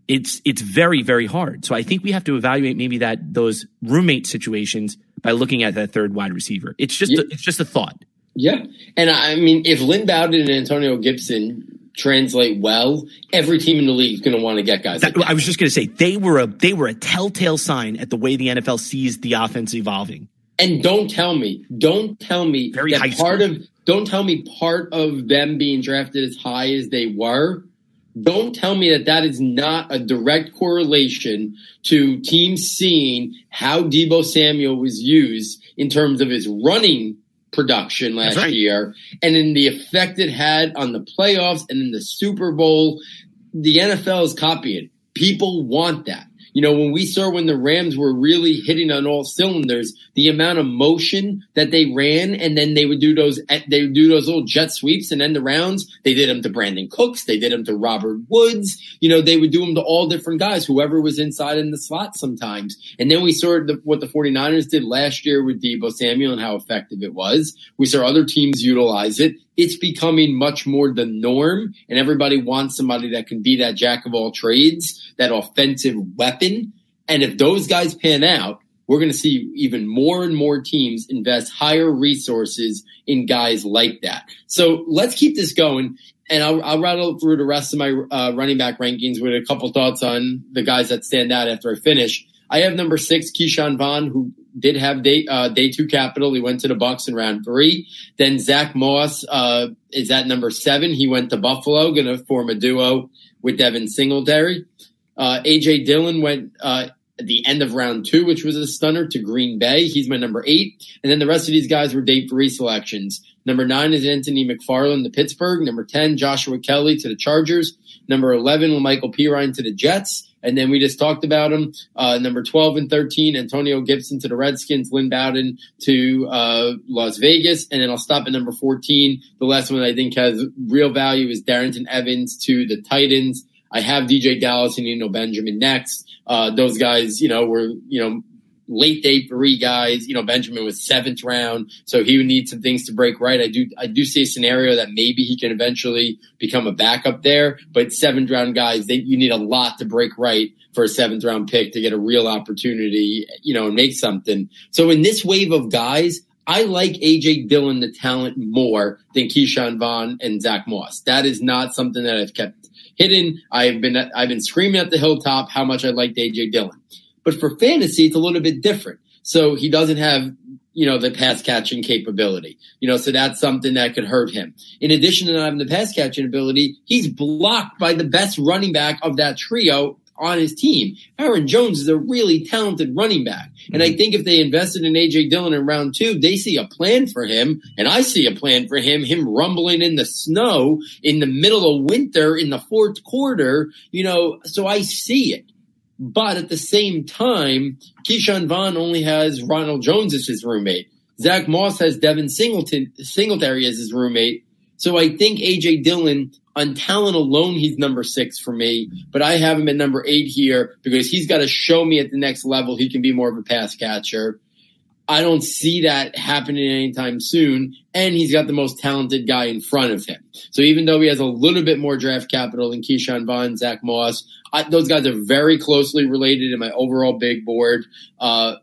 it's it's very very hard. So I think we have to evaluate maybe that those roommate situations by looking at that third wide receiver. It's just yeah. a, it's just a thought. Yeah, and I mean, if Lynn Bowden and Antonio Gibson translate well, every team in the league is going to want to get guys. That, like I was just going to say they were a they were a telltale sign at the way the NFL sees the offense evolving. And don't tell me, don't tell me very that part of don't tell me part of them being drafted as high as they were don't tell me that that is not a direct correlation to teams seeing how Deebo Samuel was used in terms of his running production last right. year and in the effect it had on the playoffs and in the Super Bowl. The NFL is copying. People want that you know, when we saw when the Rams were really hitting on all cylinders, the amount of motion that they ran, and then they would do those, they would do those little jet sweeps and end the rounds. They did them to Brandin Cooks. They did them to Robert Woods. You know, they would do them to all different guys, whoever was inside in the slot sometimes. And then we saw the, what the 49ers did last year with Deebo Samuel and how effective it was. We saw other teams utilize it it's becoming much more the norm and everybody wants somebody that can be that jack of all trades, that offensive weapon. And if those guys pan out, we're going to see even more and more teams invest higher resources in guys like that. So let's keep this going. And I'll, I'll rattle through the rest of my uh, running back rankings with a couple thoughts on the guys that stand out after I finish. I have number six, Ke'Shawn Vaughn, who did have day uh, day two capital. He went to the Bucks in round three. Then Zach Moss uh, is at number seven. He went to Buffalo, going to form a duo with Devin Singletary. Uh, AJ Dillon went uh, at the end of round two, which was a stunner to Green Bay. He's my number eight, and then the rest of these guys were day three selections. Number nine is Anthony McFarland to Pittsburgh. Number ten, Joshua Kelley to the Chargers. Number eleven, Michael Perine to the Jets. And then we just talked about them. Uh, number 12 and 13, Antonio Gibson to the Redskins, Lynn Bowden to uh, Las Vegas. And then I'll stop at number 14. The last one I think has real value is Darrynton Evans to the Titans. I have DJ Dallas and Eno Benjamin next. Uh, those guys, you know, were, you know, late day three guys. You know, Benjamin was seventh round, so he would need some things to break right. I do, I do see a scenario that maybe he can eventually become a backup there, but seventh round guys, they, you need a lot to break right for a seventh round pick to get a real opportunity, you know, and make something. So in this wave of guys, I like AJ Dillon, the talent more than Ke'Shawn Vaughn and Zach Moss. That is not something that I've kept hidden. I've been, I've been screaming at the hilltop how much I liked AJ Dillon. But for fantasy, it's a little bit different. So he doesn't have, you know, the pass catching capability. You know, so that's something that could hurt him. In addition to not having the pass catching ability, he's blocked by the best running back of that trio on his team. Aaron Jones is a really talented running back. And I mm-hmm. think if they invested in AJ Dillon in round two, they see a plan for him. And I see a plan for him, him rumbling in the snow in the middle of winter in the fourth quarter, you know, so I see it. But at the same time, Ke'Shawn Vaughn only has Ronald Jones as his roommate. Zach Moss has Devin Singleton, Singletary as his roommate. So I think AJ Dillon on talent alone, he's number six for me, but I have him at number eight here because he's got to show me at the next level he can be more of a pass catcher. I don't see that happening anytime soon. And he's got the most talented guy in front of him. So even though he has a little bit more draft capital than Ke'Shawn Vaughn, Zach Moss, I, those guys are very closely related in my overall big board. Uh,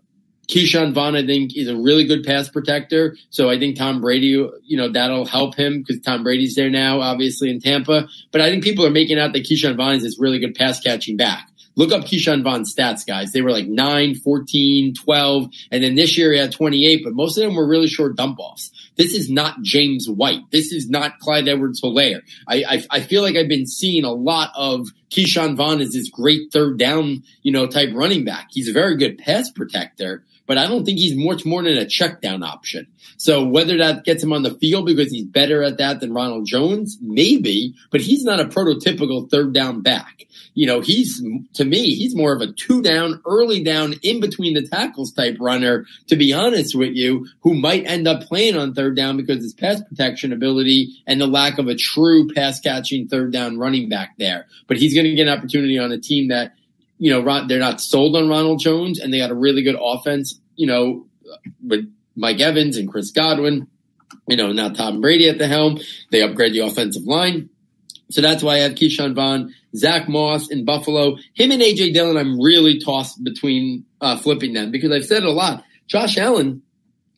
Ke'Shawn Vaughn, I think, is a really good pass protector. So I think Tom Brady, you know, that'll help him because Tom Brady's there now, obviously in Tampa. But I think people are making out that Ke'Shawn Vaughn is this really good pass catching back. Look up Ke'Shawn Vaughn's stats, guys. They were like 9, 14, 12, and then this year he had 28, but most of them were really short dump offs. This is not James White. This is not Clyde Edwards Helaire. I, I, I feel like I've been seeing a lot of Ke'Shawn Vaughn as this great third down, you know, type running back. He's a very good pass protector, but I don't think he's much more than a check down option. So whether that gets him on the field because he's better at that than Ronald Jones, maybe, but he's not a prototypical third down back. You know, he's, to me, he's more of a two down, early down, in between the tackles type runner, to be honest with you, who might end up playing on third down because his pass protection ability and the lack of a true pass catching third down running back there. But he's going to get an opportunity on a team that you know, they're not sold on Ronald Jones and they got a really good offense, you know, with Mike Evans and Chris Godwin, you know, now Tom Brady at the helm. They upgrade the offensive line. So that's why I have Ke'Shawn Vaughn, Zach Moss in Buffalo. Him and AJ Dillon, I'm really tossed between uh, flipping them because I've said it a lot. Josh Allen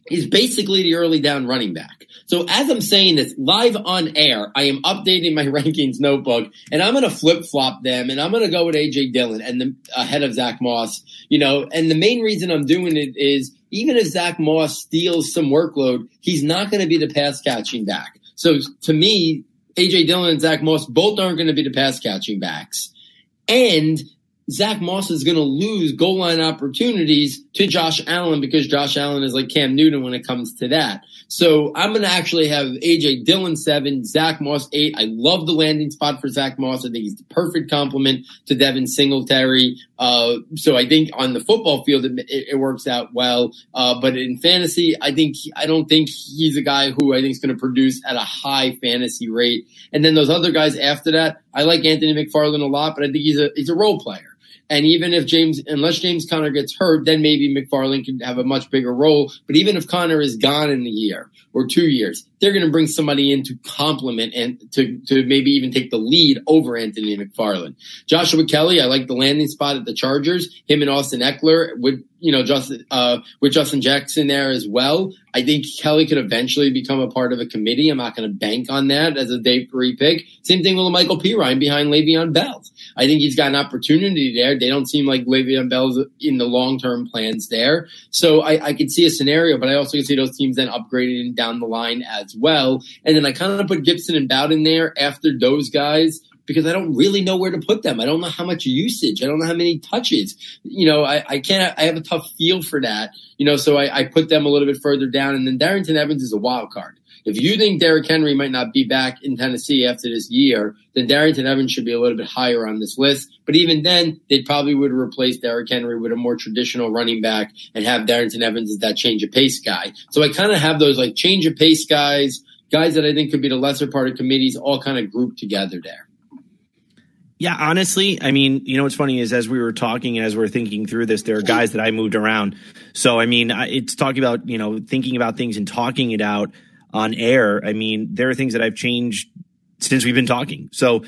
is basically the early down running back. So as I'm saying this live on air, I am updating my (laughs) rankings notebook and I'm going to flip flop them and I'm going to go with AJ Dillon and the ahead of Zach Moss, you know, and the main reason I'm doing it is even if Zach Moss steals some workload, he's not going to be the pass catching back. So to me, AJ Dillon and Zach Moss both aren't going to be the pass catching backs. And Zach Moss is going to lose goal line opportunities to Josh Allen because Josh Allen is like Cam Newton when it comes to that. So I'm going to actually have AJ Dillon seven, Zach Moss eight. I love the landing spot for Zach Moss. I think he's the perfect complement to Devin Singletary. Uh, so I think on the football field, it, it works out well. Uh, but in fantasy, I think, I don't think he's a guy who I think is going to produce at a high fantasy rate. And then those other guys after that, I like Anthony McFarland a lot, but I think he's a, he's a role player. And even if James, unless James Conner gets hurt, then maybe McFarland can have a much bigger role. But even if Conner is gone in a year or two years, they're going to bring somebody in to complement and to, to maybe even take the lead over Anthony McFarland. Joshua Kelley, I like the landing spot at the Chargers. Him and Austin Ekeler with, you know, Justin, uh, with Justin Jackson there as well. I think Kelley could eventually become a part of a committee. I'm not going to bank on that as a day three pick. Same thing with Michael Perine behind Le'Veon Bell. I think he's got an opportunity there. They don't seem like Le'Veon Bell's in the long term plans there. So I, I could see a scenario, but I also can see those teams then upgrading down the line as well. And then I kind of put Gibson and Bowden there after those guys because I don't really know where to put them. I don't know how much usage. I don't know how many touches. You know, I, I can't, I have a tough feel for that, you know, so I, I put them a little bit further down. And then Darrynton Evans is a wild card. If you think Derrick Henry might not be back in Tennessee after this year, then Darrynton Evans should be a little bit higher on this list. But even then, they probably would replace Derrick Henry with a more traditional running back and have Darrynton Evans as that change of pace guy. So I kind of have those like change of pace guys, guys that I think could be the lesser part of committees all kind of grouped together there. Yeah, honestly, I mean, you know what's funny is as we were talking, as we are thinking through this, there are guys that I moved around. So, I mean, it's talking about, you know, thinking about things and talking it out on air. I mean, there are things that I've changed since we've been talking. So,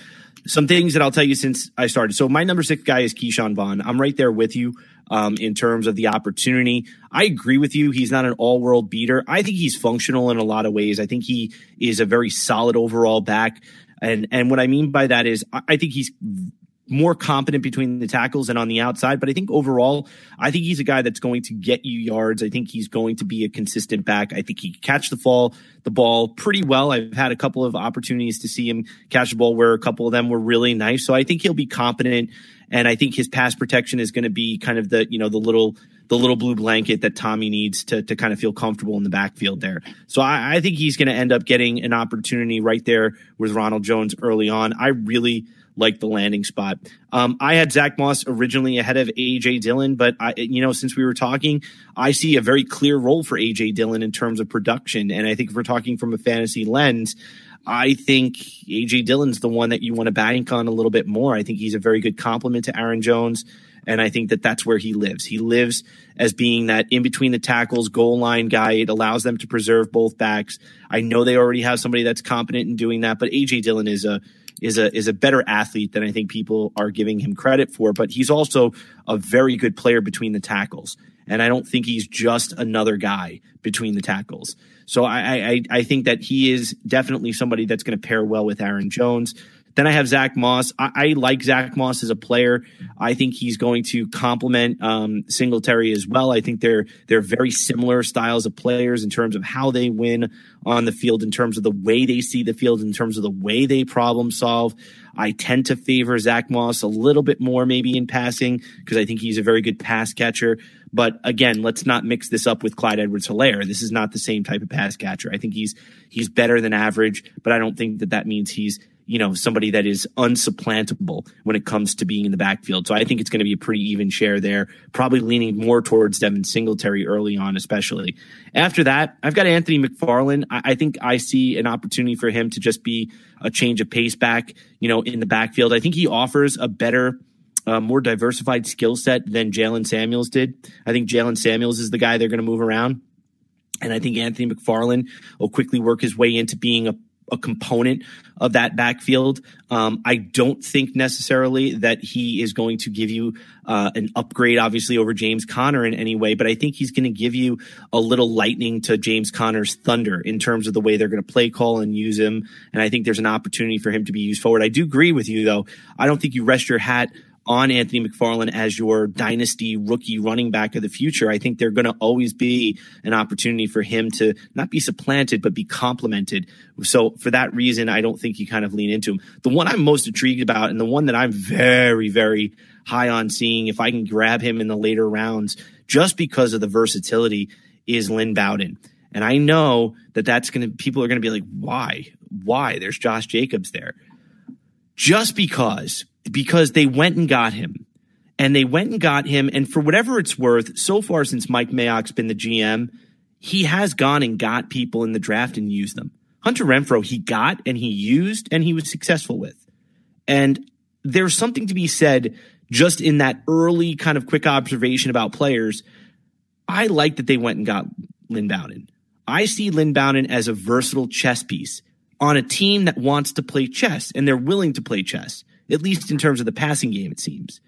some things that I'll tell you since I started. So, my number six guy is Ke'Shawn Vaughn. I'm right there with you um, in terms of the opportunity. I agree with you. He's not an all world beater. I think he's functional in a lot of ways. I think he is a very solid overall back. And and what I mean by that is I think he's more competent between the tackles and on the outside. But I think overall, I think he's a guy that's going to get you yards. I think he's going to be a consistent back. I think he can catch the fall, the ball pretty well. I've had a couple of opportunities to see him catch the ball where a couple of them were really nice. So I think he'll be competent. And I think his pass protection is going to be kind of the, you know, the little, the little blue blanket that Tommy needs to, to kind of feel comfortable in the backfield there. So I, I think he's going to end up getting an opportunity right there with Ronald Jones early on. I really, like the landing spot. Um, I had Zach Moss originally ahead of AJ Dillon, but I, you know, since we were talking, I see a very clear role for AJ Dillon in terms of production. And I think if we're talking from a fantasy lens, I think AJ Dillon's the one that you want to bank on a little bit more. I think he's a very good complement to Aaron Jones. And I think that that's where he lives. He lives as being that in between the tackles, goal line guy. It allows them to preserve both backs. I know they already have somebody that's competent in doing that, but AJ Dillon is a is a is a better athlete than I think people are giving him credit for. But he's also a very good player between the tackles, and I don't think he's just another guy between the tackles. So I I, I think that he is definitely somebody that's going to pair well with Aaron Jones. Then I have Zach Moss. I, I, like Zach Moss as a player. I think he's going to complement um, Singletary as well. I think they're they're very similar styles of players in terms of how they win on the field, in terms of the way they see the field, in terms of the way they problem solve. I tend to favor Zach Moss a little bit more, maybe in passing, because I think he's a very good pass catcher. But again, let's not mix this up with Clyde Edwards Helaire. This is not the same type of pass catcher. I think he's he's better than average, but I don't think that that means he's you know, somebody that is unsupplantable when it comes to being in the backfield. So I think it's going to be a pretty even share there, probably leaning more towards Devin Singletary early on, especially. After that, I've got Anthony McFarland. I, I think I see an opportunity for him to just be a change of pace back, you know, in the backfield. I think he offers a better, uh, more diversified skill set than Jaylen Samuels did. I think Jaylen Samuels is the guy they're going to move around. And I think Anthony McFarland will quickly work his way into being a a component of that backfield. Um, I don't think necessarily that he is going to give you uh, an upgrade, obviously, over James Conner in any way, but I think he's going to give you a little lightning to James Conner's thunder in terms of the way they're going to play call and use him. And I think there's an opportunity for him to be used forward. I do agree with you, though. I don't think you rest your hat on Anthony McFarland as your dynasty rookie running back of the future. I think they're going to always be an opportunity for him to not be supplanted, but be complemented. So for that reason, I don't think you kind of lean into him. The one I'm most intrigued about and the one that I'm very, very high on seeing if I can grab him in the later rounds just because of the versatility is Lynn Bowden. And I know that that's going to, people are going to be like, why? Why? There's Josh Jacobs there. Just because because they went and got him. And they went and got him. And for whatever it's worth, so far since Mike Mayock's been the GM, he has gone and got people in the draft and used them. Hunter Renfrow, he got and he used and he was successful with. And there's something to be said just in that early kind of quick observation about players. I like that they went and got Lynn Bowden. I see Lynn Bowden as a versatile chess piece on a team that wants to play chess and they're willing to play chess at least in terms of the passing game, it seems.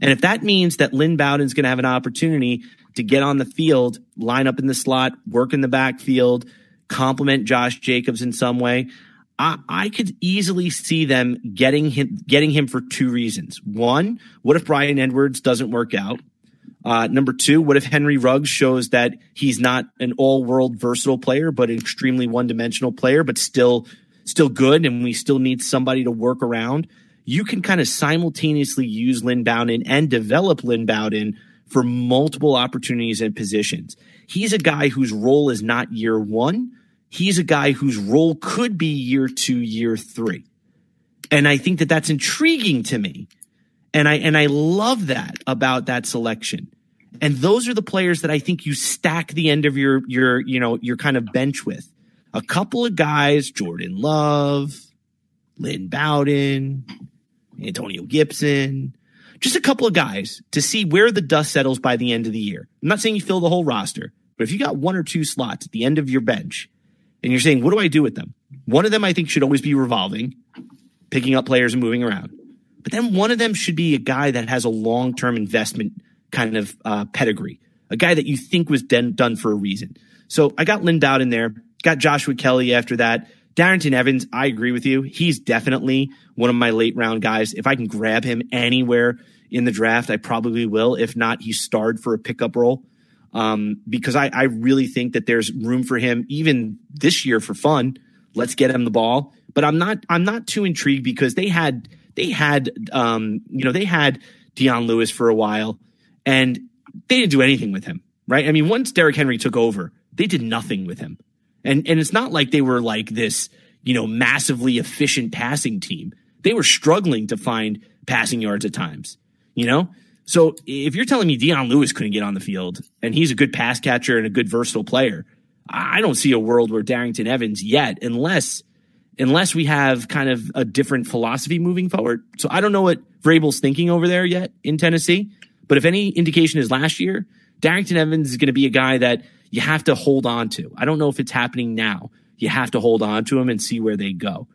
And if that means that Lynn Bowden's going to have an opportunity to get on the field, line up in the slot, work in the backfield, complement Josh Jacobs in some way, I, I could easily see them getting him getting him for two reasons. One, what if Bryan Edwards doesn't work out? Uh, number two, what if Henry Ruggs shows that he's not an all world versatile player, but an extremely one dimensional player, but still still good and we still need somebody to work around, you can kind of simultaneously use Lynn Bowden and develop Lynn Bowden for multiple opportunities and positions. He's a guy whose role is not year one. He's a guy whose role could be year two, year three. And I think that that's intriguing to me. And I, and I love that about that selection. And those are the players that I think you stack the end of your, your, you know, your kind of bench with. A couple of guys, Jordan Love, Lynn Bowden, Antonio Gibson, just a couple of guys to see where the dust settles by the end of the year. I'm not saying you fill the whole roster, but if you got one or two slots at the end of your bench and you're saying, what do I do with them? One of them I think should always be revolving, picking up players and moving around. But then one of them should be a guy that has a long term investment kind of uh, pedigree, a guy that you think was den- done for a reason. So I got Lynn Dowd in there, got Joshua Kelley after that. Darrynton Evans, I agree with you. He's definitely one of my late round guys. If I can grab him anywhere in the draft, I probably will. If not, he's starred for a pickup role. Um, because I, I really think that there's room for him even this year for fun. Let's get him the ball. But I'm not I'm not too intrigued because they had they had um, you know, they had Dion Lewis for a while and they didn't do anything with him, right? I mean, once Derrick Henry took over, they did nothing with him. And and it's not like they were like this, you know, massively efficient passing team. They were struggling to find passing yards at times, you know? So if you're telling me Dion Lewis couldn't get on the field and he's a good pass catcher and a good versatile player, I don't see a world where Darrynton Evans yet, unless unless we have kind of a different philosophy moving forward. So I don't know what Vrabel's thinking over there yet in Tennessee, but if any indication is last year, Darrynton Evans is going to be a guy that you have to hold on to. I don't know if it's happening now. You have to hold on to them and see where they go.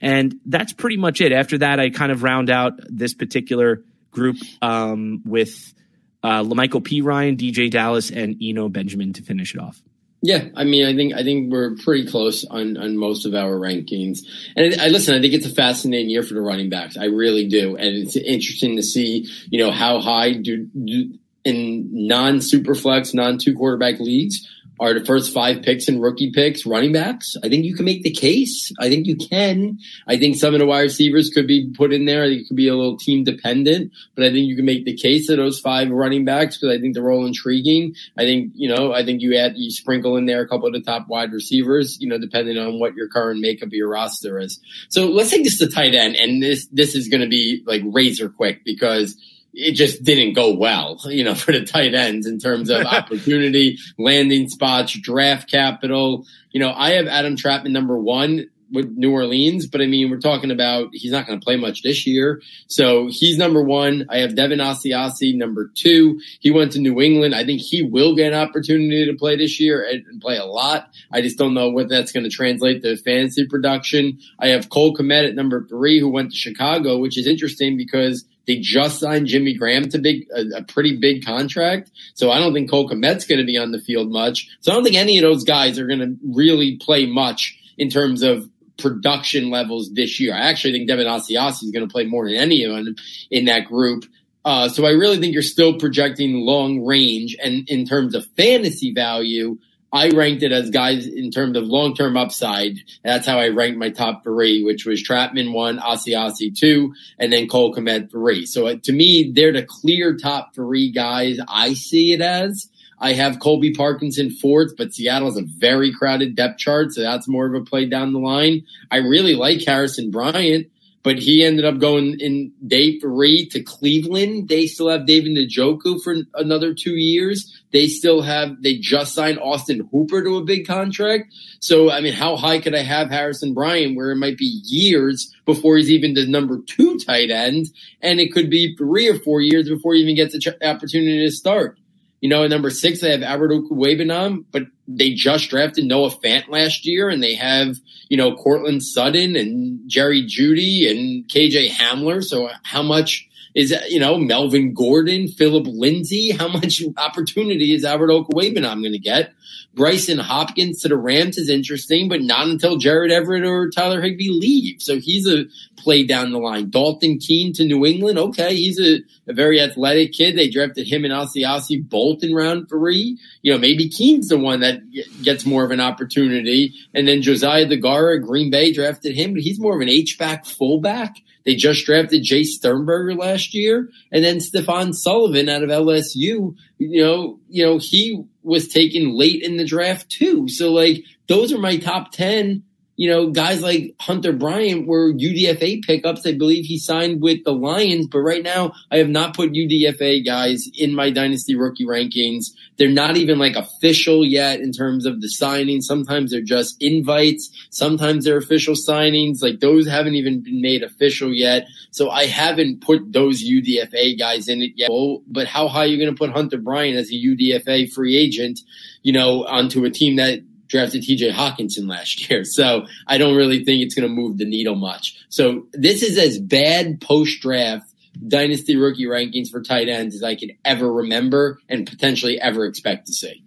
And that's pretty much it. After that, I kind of round out this particular group um, with uh, P. Ryan, DJ Dallas, and Eno Benjamin to finish it off. Yeah, I mean, I think I think we're pretty close on on most of our rankings. And I listen, I think it's a fascinating year for the running backs. I really do, and it's interesting to see, you know, how high do, do in non superflex, non two quarterback leagues are the first five picks and rookie picks running backs. I think you can make the case. I think you can. I think some of the wide receivers could be put in there. I think it could be a little team dependent, but I think you can make the case of those five running backs because I think they're all intriguing. I think, you know, I think you add, you sprinkle in there a couple of the top wide receivers, you know, depending on what your current makeup of your roster is. So let's take this to tight end. And this, this is going to be like razor quick because it just didn't go well, (laughs) you know, for the tight ends in terms of (laughs) opportunity, landing spots, draft capital. You know, I have Adam Trautman number one with New Orleans, but I mean, we're talking about he's not going to play much this year. So he's number one. I have Devin Asiasi number two. He went to New England. I think he will get an opportunity to play this year and, play a lot. I just don't know what that's going to translate to fantasy production. I have Cole Kmet at number three, who went to Chicago, which is interesting because they just signed Jimmy Graham to big a, a pretty big contract, so I don't think Cole Kmet's going to be on the field much. So I don't think any of those guys are going to really play much in terms of production levels this year. I actually think Devin Asiasi is going to play more than any of them in that group. Uh, so I really think you're still projecting long range, and in terms of fantasy value, I ranked it as guys in terms of long term upside. That's how I ranked my top three, which was Trautman one, Asiasi two, and then Cole Kmet three. So uh, to me, they're the clear top three guys I see it as. I have Colby Parkinson fourth, but Seattle has a very crowded depth chart, so that's more of a play down the line. I really like Harrison Bryant but he ended up going in day three to Cleveland. They still have David Njoku for another two years. They still have, they just signed Austin Hooper to a big contract. So, I mean, how high could I have Harrison Bryant where it might be years before he's even the number two tight end? And it could be three or four years before he even gets the opportunity to start. You know, at number six, they have Albert Okwuegbunam, but they just drafted Noah Fant last year, and they have, you know, Courtland Sutton and Jerry Jeudy and KJ Hamler. So how much Is you know Melvin Gordon, Philip Lindsay? How much opportunity is Albert Okwuegbunam going to get? Brycen Hopkins to the Rams is interesting, but not until Gerald Everett or Tyler Higbee leave. So he's a play down the line. Dalton Keene to New England. Okay, he's a, a very athletic kid. They drafted him and Asiasi both in round three. You know, maybe Keene's the one that gets more of an opportunity. And then Josiah Deguara, Green Bay drafted him, but he's more of an H-back fullback. They just drafted Jace Sternberger last year, and then Stephen Sullivan out of LSU. You know, you know he was taken late in the draft too. So like those are my top ten you know, guys like Hunter Bryant were UDFA pickups. I believe he signed with the Lions, but right now I have not put UDFA guys in my dynasty rookie rankings. They're not even like official yet in terms of the signings. Sometimes they're just invites. Sometimes they're official signings. Like those haven't even been made official yet. So I haven't put those UDFA guys in it yet. Oh, but how high are you going to put Hunter Bryant as a UDFA free agent, you know, onto a team that drafted TJ Hockenson last (laughs) year. So I don't really think it's going to move the needle much. So this is as bad post draft dynasty rookie rankings for tight ends as I could ever remember and potentially ever expect to see.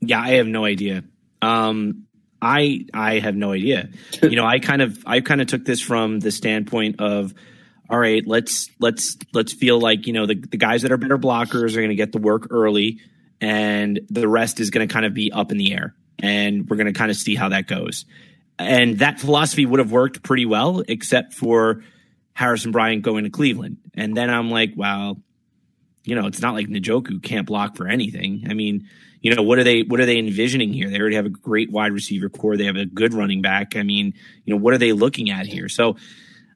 Yeah, I have no idea. Um, I I have no idea. (laughs) you know, I kind of I kind of took this from the standpoint of all right, let's let's let's feel like, you know, the, the guys that are better blockers are going to get the work early and the rest is going to kind of be up in the air and we're going to kind of see how that goes. And that philosophy would have worked pretty well, except for Harrison Bryant going to Cleveland. And then I'm like, well, you know, it's not like Njoku can't block for anything. I mean, you know, what are they what are they envisioning here? They already have a great wide receiver core. They have a good running back. I mean, you know, what are they looking at here? So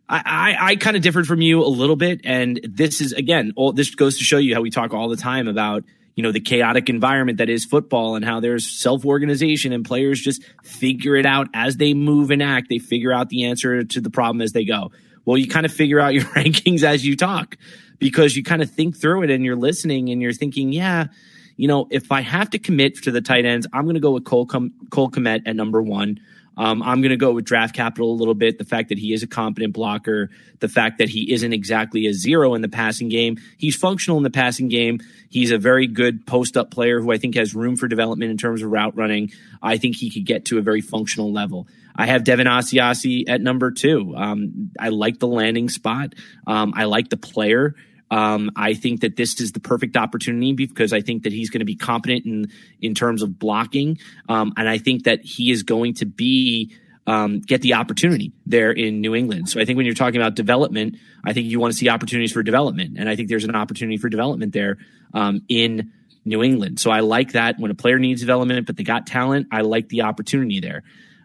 I, I, I kind of differed from you a little bit, and this is again, all this goes to show you how we talk all the time about you know the chaotic environment that is football and how there's self-organization and players just figure it out as they move and act. They figure out the answer to the problem as they go. Well you kind of figure out (laughs) your rankings as you talk because you kind of think through it and you're listening and you're thinking yeah you know if i have to commit to the tight ends i'm going to go with cole, Com- cole Kmet at number one um, I'm going to go with draft capital a little bit. The fact that he is a competent blocker, the fact that he isn't exactly a zero in the passing game. He's functional in the passing game. He's a very good post up player who I think has room for development in terms of route running. I think he could get to a very functional level. I have Devin Asiasi at number two. Um, I like the landing spot. Um, I like the player. Um, I think that this is the perfect opportunity because I think that he's going to be competent in in terms of blocking, um, and I think that he is going to be um, get the opportunity there in New England. So I think when you're talking about development, I think you want to see opportunities for development, and I think there's an opportunity for development there um, in New England. So I like that when a player needs development, but they got talent. I like the opportunity there.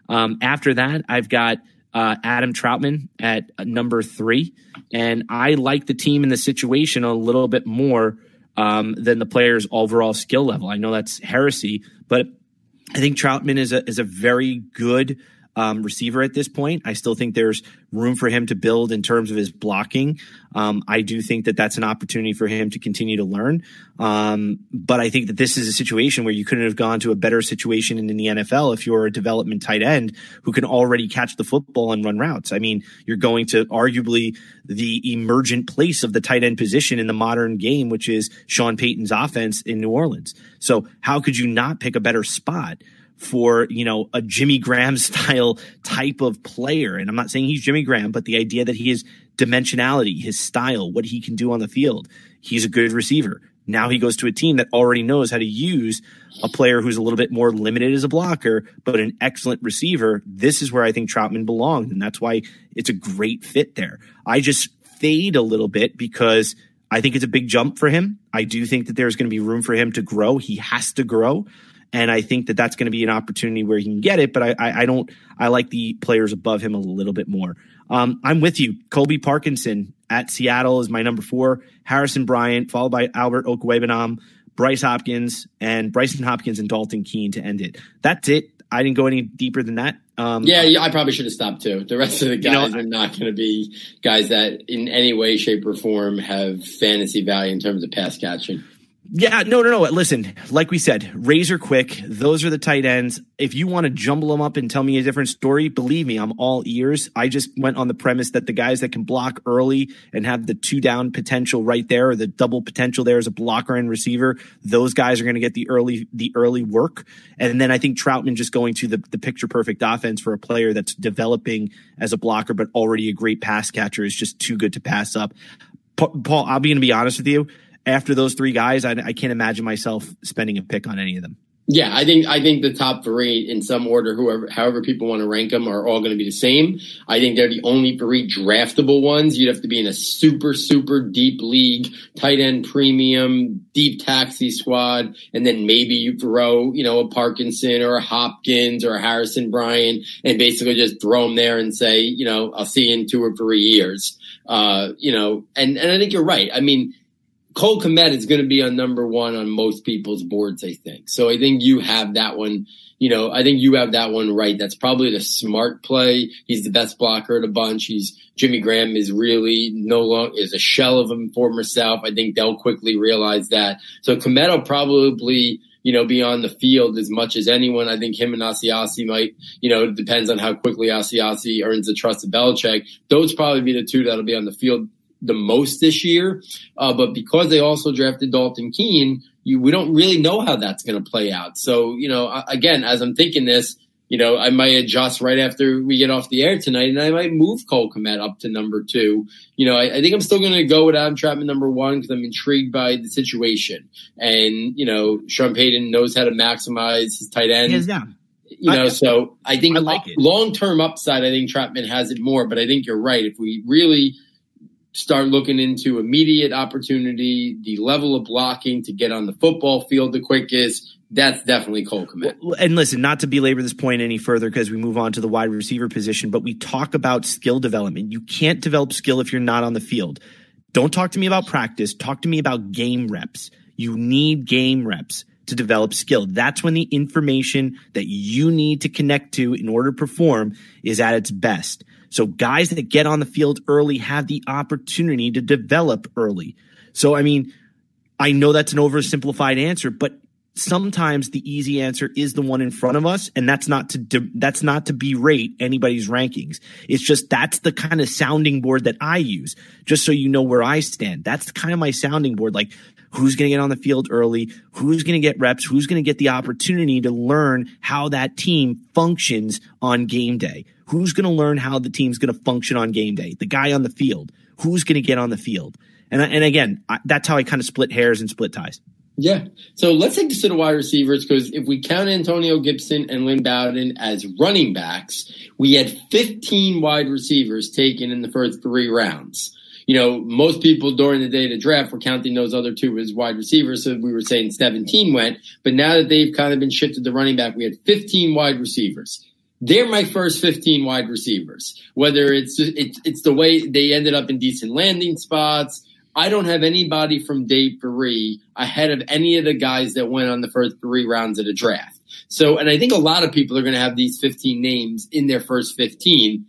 Um, after that, I've got uh, Adam Trautman at number three. And I like the team and the situation a little bit more um, than the player's overall skill level. I know that's heresy, but I think Troutman is a is a very good um, receiver at this point. I still think there's room for him to build in terms of his blocking. Um, I do think that that's an opportunity for him to continue to learn. Um, but I think that this is a situation where you couldn't have gone to a better situation in, in the NFL if you're a development tight end who can already catch the football and run routes. I mean, you're going to arguably the emergent place of the tight end position in the modern game, which is Sean Payton's offense in New Orleans. So how could you not pick a better spot? For, you know, a Jimmy Graham (laughs) style type of player. And I'm not saying he's Jimmy Graham, but the idea that he has dimensionality, his style, what he can do on the field. He's a good receiver. Now he goes to a team that already knows how to use a player who's a little bit more limited as a blocker, but an excellent receiver. This is where I think Trautman belonged. And that's why it's a great fit there. I just fade a little bit because I think it's a big jump for him. I do think that there's going to be room for him to grow. He has to grow. And I think that that's going to be an opportunity where he can get it. But I, I, I don't, I like the players above him a little bit more. Um, I'm with you. Colby Parkinson at Seattle is my number four. Harrison Bryant, followed by Albert Okwuegbunam, Bryce Hopkins, and Brycen Hopkins and Dalton Keene to end it. That's it. I didn't go any deeper than that. Um, yeah, yeah, I probably should have stopped too. The rest of the guys you know, are not going to be guys that in any way, shape, or form have fantasy value in terms of pass catching Yeah, no, no, no. Listen, like we said, razor quick. Those are the tight ends. If you want to jumble them up and tell me a different story, believe me, I'm all ears. I just went on the premise that the guys that can block early and have the two down potential right there, or the double potential there as a blocker and receiver, those guys are going to get the early the early work. And then I think Trautman just going to the, the picture perfect offense for a player that's developing as a blocker but already a great pass catcher is just too good to pass up. Paul, I'll be going to be honest with you after those three guys, I, I can't imagine myself spending a pick on any of them. Yeah, I think I think the top three in some order, whoever however people want to rank them, are all going to be the same. I think they're the only three draftable ones. You'd have to be in a super super deep league, tight end premium, deep taxi squad, and then maybe you throw you know a Parkinson or a Hopkins or a Harrison Bryan, and basically just throw them there and say you know I'll see you in two or three years. Uh, you know, and and I think you're right. I mean Cole Kmet is going to be on number one on most people's boards, I think. So I think you have that one. You know, I think you have that one right. That's probably the smart play. He's the best blocker of the bunch. He's Jimmy Graham is really no longer is a shell of him former self. I think they'll quickly realize that. So Kmet will probably you know, be on the field as much as anyone. I think him and Asiasi might, you know, depends on how quickly Asiasi earns the trust of Belichick. Those probably be the two that'll be on the field the most this year. Uh, but because they also drafted Dalton Keene, you, we don't really know how that's going to play out. So, you know, again, as I'm thinking this, you know, I might adjust right after we get off the air tonight, and I might move Cole Kmet up to number two. You know, I, I think I'm still going to go with Adam Trautman number one because I'm intrigued by the situation, and you know, Sean Payton knows how to maximize his tight end. Yeah. You know, I, so I think I like long term upside. I think Trautman has it more, but I think you're right. If we really start looking into immediate opportunity, the level of blocking to get on the football field the quickest. That's definitely Cole Kmet. And listen, not to belabor this point any further because we move on to the wide receiver position, but we talk about skill development. You can't develop skill if you're not on the field. Don't talk to me about practice. Talk to me about game reps. You need game reps to develop skill. That's when the information that you need to connect to in order to perform is at its best. So guys that get on the field early have the opportunity to develop early. So, I mean, I know that's an oversimplified answer, but sometimes the easy answer is the one in front of us and that's not to de- that's not to berate anybody's rankings. It's just that's the kind of sounding board that i use just so you know where i stand. That's kind of my sounding board. Like who's going to get on the field early who's going to get reps who's going to get the opportunity to learn how that team functions on game day Who's going to learn how the team's going to function on game day? The guy on the field. Who's going to get on the field? And, and again, I, that's how I kind of split hairs and split ties. Yeah. So let's take this to the wide receivers because if we count Antonio Gibson and Lynn Bowden as running backs, we had 15 wide receivers taken in the first three rounds. You know, most people during the day of the draft were counting those other two as wide receivers. So we were saying 17 went, but now that they've kind of been shifted to running back, we had 15 wide receivers they're my first 15 wide receivers. Whether it's, it's, it's the way they ended up in decent landing spots. I don't have anybody from day three ahead of any of the guys that went on the first three rounds of the draft. So, and I think a lot of people are going to have these 15 names in their first 15.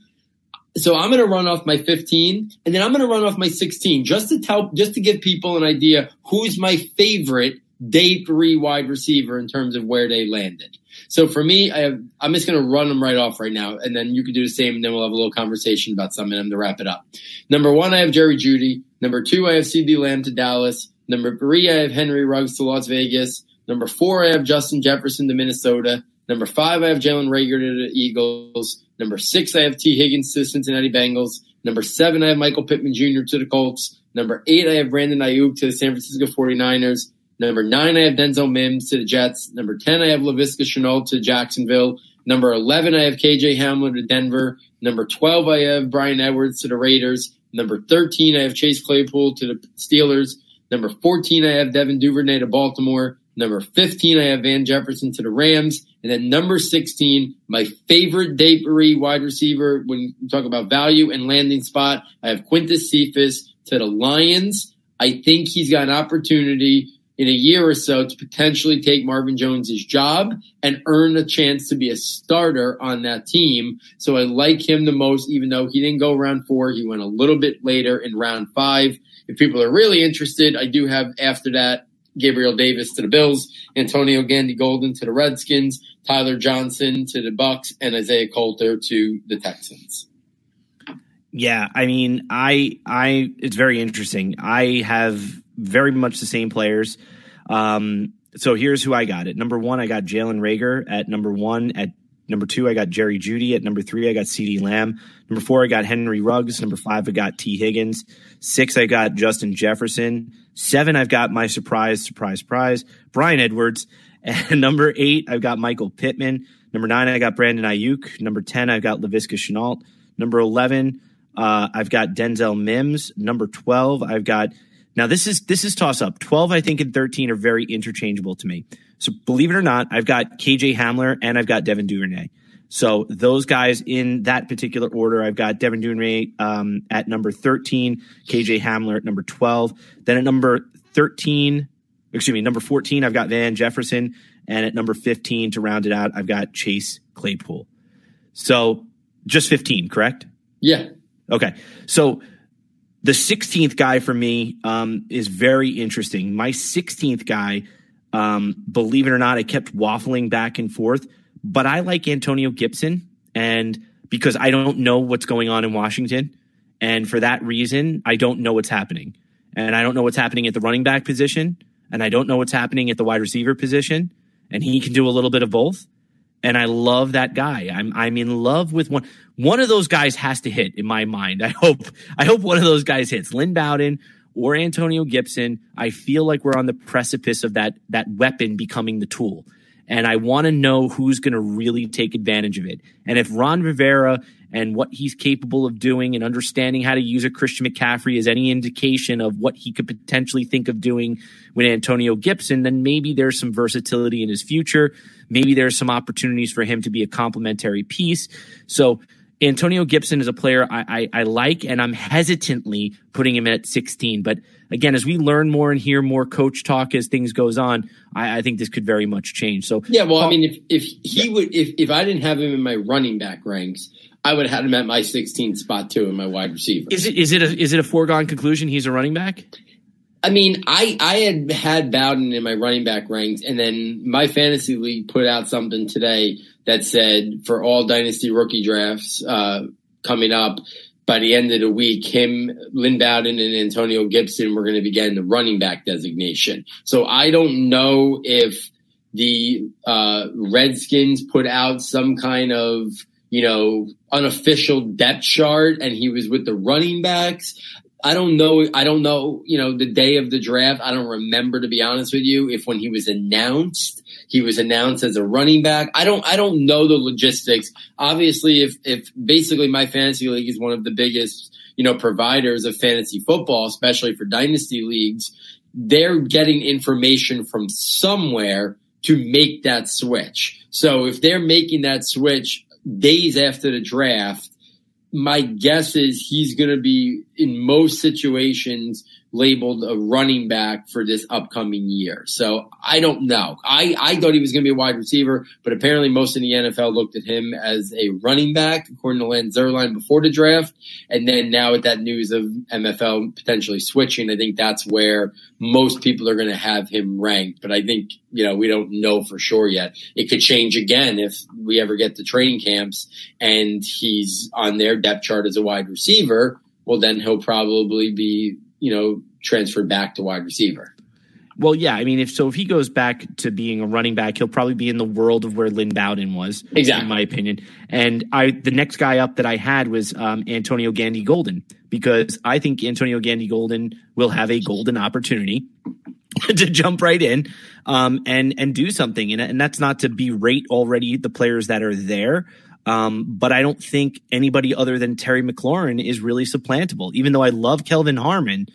So I'm going to run off my 15 and then I'm going to run off my 16 just to tell, just to give people an idea who's my favorite day three wide receiver in terms of where they landed. So for me, I have, I'm just going to run them right off right now, and then you can do the same, and then we'll have a little conversation about some of them to wrap it up. Number one, I have Jerry Jeudy. Number two, I have CeeDee Lamb to Dallas. Number three, I have Henry Ruggs to Las Vegas. Number four, I have Justin Jefferson to Minnesota. Number five, I have Jalen Reagor to the Eagles. Number six, I have Tee Higgins to the Cincinnati Bengals. Number seven, I have Michael Pittman Jr. to the Colts. Number eight, I have Brandon Aiyuk to the San Francisco 49ers. Number nine, I have Denzel Mims to the Jets. Number 10, I have Laviska Shenault to Jacksonville. Number 11, I have KJ Hamler to Denver. Number 12, I have Bryan Edwards to the Raiders. Number 13, I have Chase Claypool to the Steelers. Number 14, I have Devin Duvernay to Baltimore. Number 15, I have Van Jefferson to the Rams. And then number 16, my favorite three wide receiver when you talk about value and landing spot, I have Quintez Cephus to the Lions. I think he's got an opportunity in a year or so to potentially take Marvin Jones's job and earn a chance to be a starter on that team. So I like him the most, even though he didn't go round four. He went a little bit later in round five. If people are really interested, I do have after that Gabriel Davis to the Bills, Antonio Gandy Golden to the Redskins, Tyler Johnson to the Bucs, and Isaiah Coulter to the Texans. Yeah, I mean, I I it's very interesting. I have very much the same players. Um, so here's who I got. At number one, I got Jalen Reagor At number one, at number two, I got Jerry Jeudy. At number three, I got CeeDee Lamb. Number four, I got Henry Ruggs. Number five, I got Tee Higgins. Six, I got Justin Jefferson. Seven, I've got my surprise, surprise, surprise, Bryan Edwards. (laughs) And number eight, I've got Michael Pittman. Number nine, I got Brandon Aiyuk. Number 10, I've got Laviska Shenault. Number 11, uh, I've got Denzel Mims. Number 12, I've got, now this is, this is toss up. 12, I think, and 13 are very interchangeable to me. So believe it or not, I've got KJ Hamler and I've got Devin Duvernay. So those guys in that particular order, I've got Devin Duvernay um, at number 13, KJ Hamler at number 12. Then at number 13, excuse me, number 14, I've got Van Jefferson. And at number 15, to round it out, I've got Chase Claypool. So just 15, correct? Yeah. Okay. So the 16th guy for me um, is very interesting. My 16th guy, um, believe it or not, I kept waffling back and forth, but I like Antonio Gibson. And because I don't know what's going on in Washington. And for that reason, I don't know what's happening. And I don't know what's happening at the running back position. And I don't know what's happening at the wide receiver position. And he can do a little bit of both. And I love that guy. I'm I'm in love with one. One of those guys has to hit in my mind. I hope I hope one of those guys hits. Lynn Bowden or Antonio Gibson. I feel like we're on the precipice of that that weapon becoming the tool. And I want to know who's going to really take advantage of it. And if Ron Rivera and what he's capable of doing and understanding how to use a Christian McCaffrey is any indication of what he could potentially think of doing with Antonio Gibson, then maybe there's some versatility in his future. Maybe there's some opportunities for him to be a complementary piece. So Antonio Gibson is a player I, I, I, like, and I'm hesitantly putting him at 16. But again, as we learn more and hear more coach talk as things goes on, I, I think this could very much change. So yeah, well, I mean, if if he yeah. would, if if I didn't have him in my running back ranks, I would have had him at my 16th spot too in my wide receiver. Is it is it a, is it a foregone conclusion he's a running back? I mean, I I had had Bowden in my running back ranks, and then my fantasy league put out something today that said for all dynasty rookie drafts uh, coming up by the end of the week, him, Lynn Bowden, and Antonio Gibson were going to be getting the running back designation. So I don't know if the uh, Redskins put out some kind of you know, unofficial depth chart and he was with the running backs. I don't know. I don't know, you know, the day of the draft. I don't remember to be honest with you if when he was announced, he was announced as a running back. I don't, I don't know the logistics. Obviously, if, if basically my fantasy league is one of the biggest, you know, providers of fantasy football, especially for dynasty leagues, they're getting information from somewhere to make that switch. So if they're making that switch days after the draft, my guess is he's going to be in most situations labeled a running back for this upcoming year. So I don't know. I, I thought he was going to be a wide receiver, but apparently most of the NFL looked at him as a running back, according to Lance Zierlein before the draft. And then now with that news of MFL potentially switching, I think that's where most people are going to have him ranked. But I think, you know, we don't know for sure yet. It could change again if we ever get to training camps and he's on their depth chart as a wide receiver. Well, then he'll probably be you know, transferred back to wide receiver. Well, yeah. I mean, if so, if he goes back to being a running back, he'll probably be in the world of where Lynn Bowden was, exactly. in my opinion. And I, the next guy up that I had was um, Antonio Gandy Golden because I think Antonio Gandy Golden will have a golden opportunity (laughs) to jump right in um, and and do something. And, and that's not to berate already the players that are there. Um, but I don't think anybody other than Terry McLaurin is really supplantable. Even though I love Kelvin Harmon,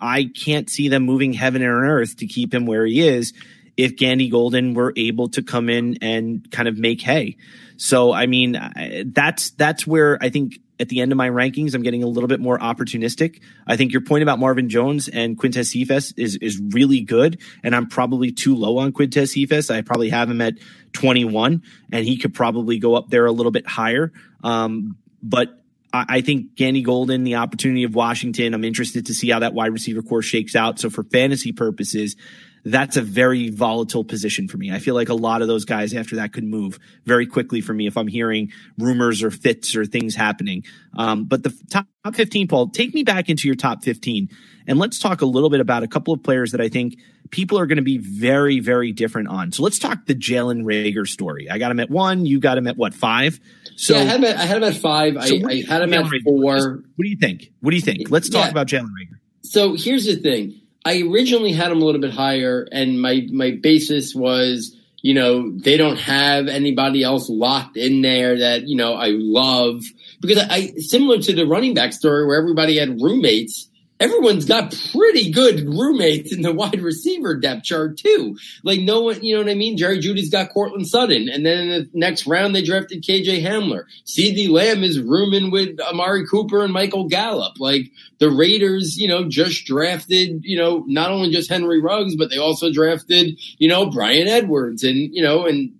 I can't see them moving heaven and earth to keep him where he is if Gandy Golden were able to come in and kind of make hay. So, I mean, that's, that's where I think at the end of my rankings, I'm getting a little bit more opportunistic. I think your point about Marvin Jones and Quintez Cephus is, is really good. And I'm probably too low on Quintez Cephus. I probably have him at 21 and he could probably go up there a little bit higher. Um, but I, think Gandy Golden, the opportunity of Washington, I'm interested to see how that wide receiver core shakes out. So for fantasy purposes, that's a very volatile position for me. I feel like a lot of those guys after that could move very quickly for me if I'm hearing rumors or fits or things happening. Um, but the top 15, Paul, take me back into your top 15 and let's talk a little bit about a couple of players that I think people are going to be very, very different on. So let's talk the Jalen Reagor story. I got him at one. You got him at what, five? So yeah, I had him at, I had him at five. So I, I, had him at four. What do you think? What do you think? Let's talk yeah. about Jalen Reagor. So here's the thing. I originally had him a little bit higher, and my my basis was, you know, they don't have anybody else locked in there that you know I love. Because I, I similar to the running back story where everybody had roommates everyone's got pretty good roommates in the wide receiver depth chart too. Like no one, you know what I mean? Jerry Jeudy's got Courtland Sutton, and then in the next round they drafted KJ Hamler. CeeDee Lamb is rooming with Amari Cooper and Michael Gallup. Like the Raiders, you know, just drafted, you know, not only just Henry Ruggs, but they also drafted, you know, Bryan Edwards and, you know, and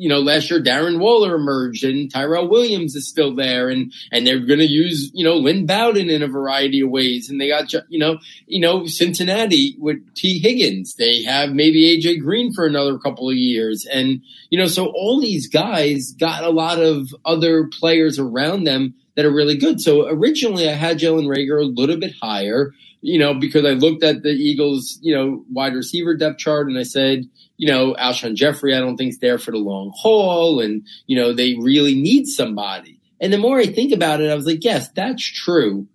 you know, last year Darren Waller emerged and Tyrell Williams is still there and, and they're going to use, you know, Lynn Bowden in a variety of ways. And they got, you know, you know, Cincinnati with Tee Higgins. They have maybe AJ Green for another couple of years. And, you know, so all these guys got a lot of other players around them that are really good. So originally I had Jalen Reagor a little bit higher, you know, because I looked at the Eagles, you know, wide receiver depth chart and I said, you know, Alshon Jeffery, I don't think is there for the long haul. And, you know, they really need somebody. And the more I think about it, I was like, yes, that's true.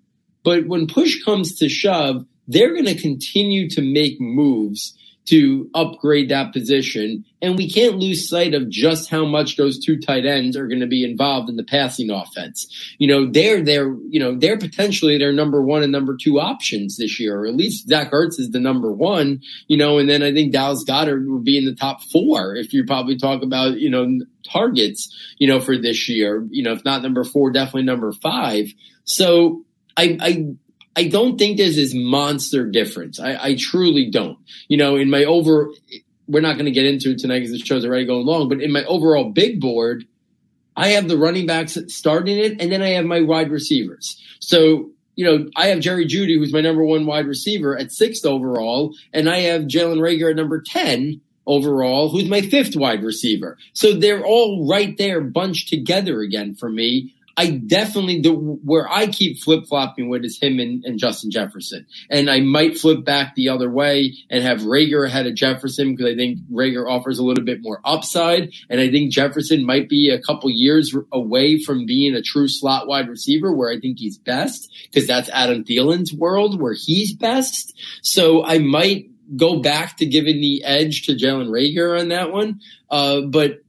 But when push comes to shove, they're going to continue to make moves to upgrade that position. And we can't lose sight of just how much those two tight ends are going to be involved in the passing offense. You know, they're they're you know they're potentially their number one and number two options this year, or at least Zach Ertz is the number one. You know, and then I think Dallas Goedert would be in the top four if you probably talk about you know targets. You know, for this year, you know, if not number four, definitely number five. So I, I I don't think there's this monster difference. I, I truly don't. You know, in my over, we're not going to get into it tonight because the show's already going long, but in my overall big board, I have the running backs starting it, and then I have my wide receivers. So, you know, I have Jerry Jeudy, who's my number one wide receiver at sixth overall, and I have Jalen Reagor at number 10 overall, who's my fifth wide receiver. So they're all right there bunched together again for me. I definitely the where I keep flip flopping with is him and, and, Justin Jefferson, and I might flip back the other way and have Reagor ahead of Jefferson because I think Reagor offers a little bit more upside, and I think Jefferson might be a couple years away from being a true slot wide receiver where I think he's best because that's Adam Thielen's world where he's best. So I might go back to giving the edge to Jalen Reagor on that one, uh, but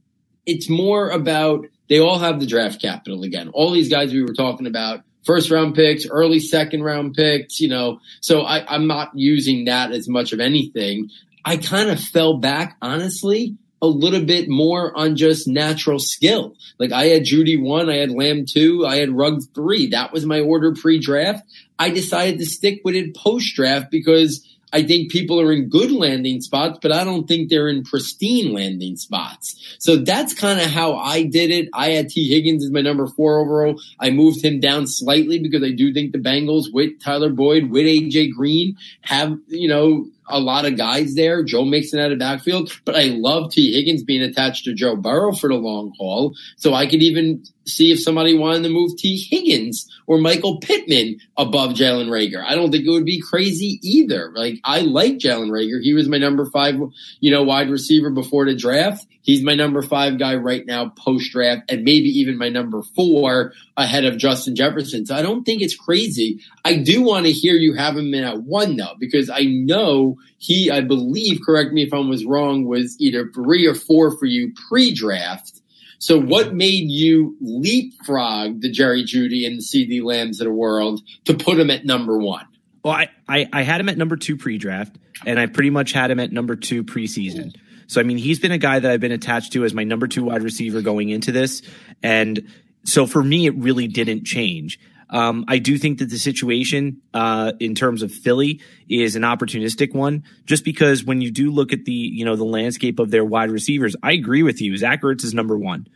it's more about they all have the draft capital again. All these guys we were talking about, first round picks, early second round picks, you know, so I, I'm not using that as much of anything. I kind of fell back, honestly, a little bit more on just natural skill. Like I had Jeudy one, I had Lamb two, I had Ruggs three. That was my order pre draft. I decided to stick with it post draft because I think people are in good landing spots, but I don't think they're in pristine landing spots. So that's kind of how I did it. I had Tee Higgins as my number four overall. I moved him down slightly because I do think the Bengals with Tyler Boyd, with AJ Green have, you know, a lot of guys there. Joe Mixon out of backfield, but I love Tee Higgins being attached to Joe Burrow for the long haul. So I could even see if somebody wanted to move Tee Higgins or Michael Pittman above Jalen Reagor. I don't think it would be crazy either. Like I like Jalen Reagor. He was my number five, you know, wide receiver before the draft. He's my number five guy right now post draft and maybe even my number four ahead of Justin Jefferson. So I don't think it's crazy. I do want to hear you have him in at one though, because I know he, I believe, correct me if I was wrong, was either three or four for you pre draft. So what made you leapfrog the Jerry Jeudy and the CeeDee Lambs of the world to put him at number one? Well, I, I, I had him at number two pre draft, and I pretty much had him at number two preseason. So, I mean, he's been a guy that I've been attached to as my number two wide receiver going into this. And so for me, it really didn't change. Um, I do think that the situation uh, in terms of Philly is an opportunistic one, just because when you do look at the you know the landscape of their wide receivers, I agree with you. Zach Ertz is number one.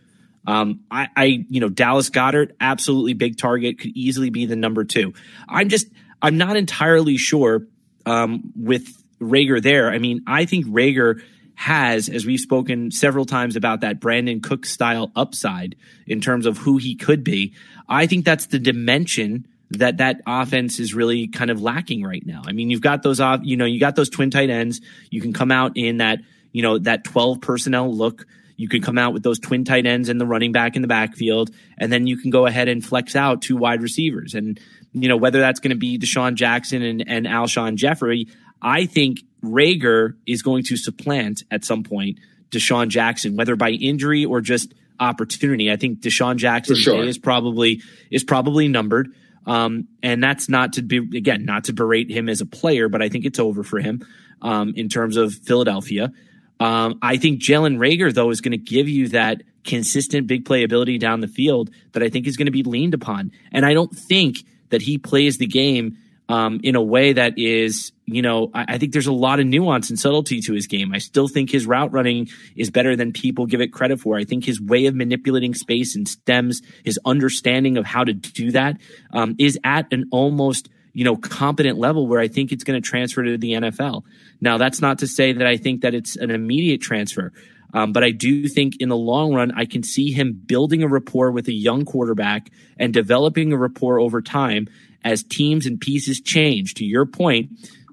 Um, I, I, you know, Dallas Goedert, absolutely big target, could easily be the number two. I'm just, I'm not entirely sure um, with Reagor there. I mean, I think Reagor has, as we've spoken several times about that Brandin Cook style upside in terms of who he could be. I think that's the dimension that that offense is really kind of lacking right now. I mean, you've got those off, you know, you got those twin tight ends. You can come out in that, you know, that 12 personnel look. You can come out with those twin tight ends and the running back in the backfield, and then you can go ahead and flex out two wide receivers. And, you know, whether that's going to be DeSean Jackson and, and Alshon Jeffery, I think Reagor is going to supplant at some point DeSean Jackson, whether by injury or just opportunity. I think DeSean Jackson sure. is probably is probably numbered. Um, and that's not to be again not to berate him as a player, but I think it's over for him um, in terms of Philadelphia. Um, I think Jalen Reagor though is going to give you that consistent big playability down the field that I think is going to be leaned upon, and I don't think that he plays the game um, in a way that is, you know, I, I, think there's a lot of nuance and subtlety to his game. I still think his route running is better than people give it credit for. I think his way of manipulating space and stems, his understanding of how to do that, um, is at an almost you know, competent level where I think it's going to transfer to the NFL. Now, that's not to say that I think that it's an immediate transfer. Um, but I do think in the long run, I can see him building a rapport with a young quarterback and developing a rapport over time as teams and pieces change. To your point,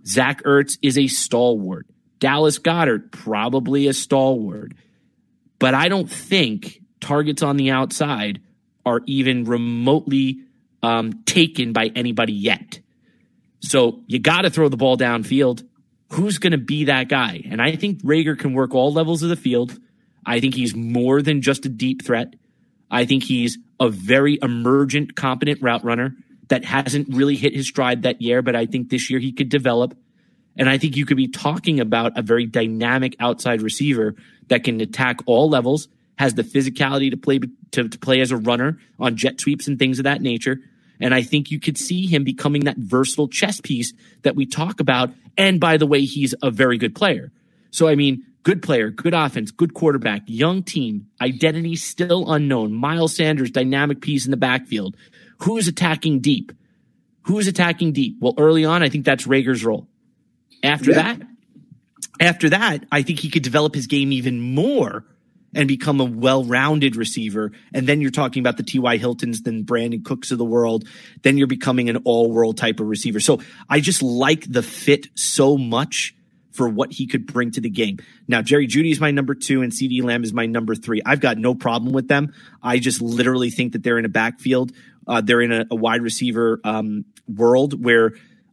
Zach Ertz is a stalwart. Dallas Goedert, probably a stalwart. But I don't think targets on the outside are even remotely um, taken by anybody yet. So you got to throw the ball downfield. Who's going to be that guy? And I think Reagor can work all levels of the field. I think he's more than just a deep threat. I think he's a very emergent, competent route runner that hasn't really hit his stride that year, but I think this year he could develop. And I think you could be talking about a very dynamic outside receiver that can attack all levels, has the physicality to play to, to play as a runner on jet sweeps and things of that nature. And I think you could see him becoming that versatile chess piece that we talk about. And by the way, he's a very good player. So, I mean, good player, good offense, good quarterback, young team, identity still unknown. Miles Sanders, dynamic piece in the backfield. Who's attacking deep? Who's attacking deep? Well, early on, I think that's Reagor's role. After yeah. that, after that, I think he could develop his game even more and become a well-rounded receiver. And then you're talking about the T.Y. Hiltons, then Brandin Cooks of the world. Then you're becoming an all-world type of receiver. So I just like the fit so much for what he could bring to the game. Now, Jerry Jeudy is my number two and CeeDee Lamb is my number three. I've got no problem with them. I just literally think that they're in a backfield. Uh, they're in a, a wide receiver um, world where,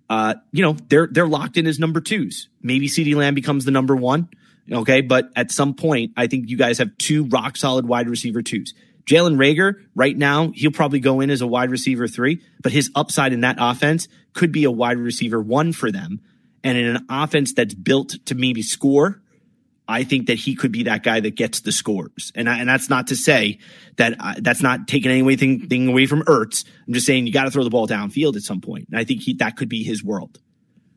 uh, you know, they're they're locked in as number twos. Maybe CeeDee Lamb becomes the number one. Okay, but at some point, I think you guys have two rock solid wide receiver twos. Jalen Reagor, right now, he'll probably go in as a wide receiver three, but his upside in that offense could be a wide receiver one for them and in an offense that's built to maybe score, I think that he could be that guy that gets the scores. And I, and that's not to say that I, that's not taking anything thing away from Ertz. I'm just saying you got to throw the ball downfield at some point. And I think he, that could be his world.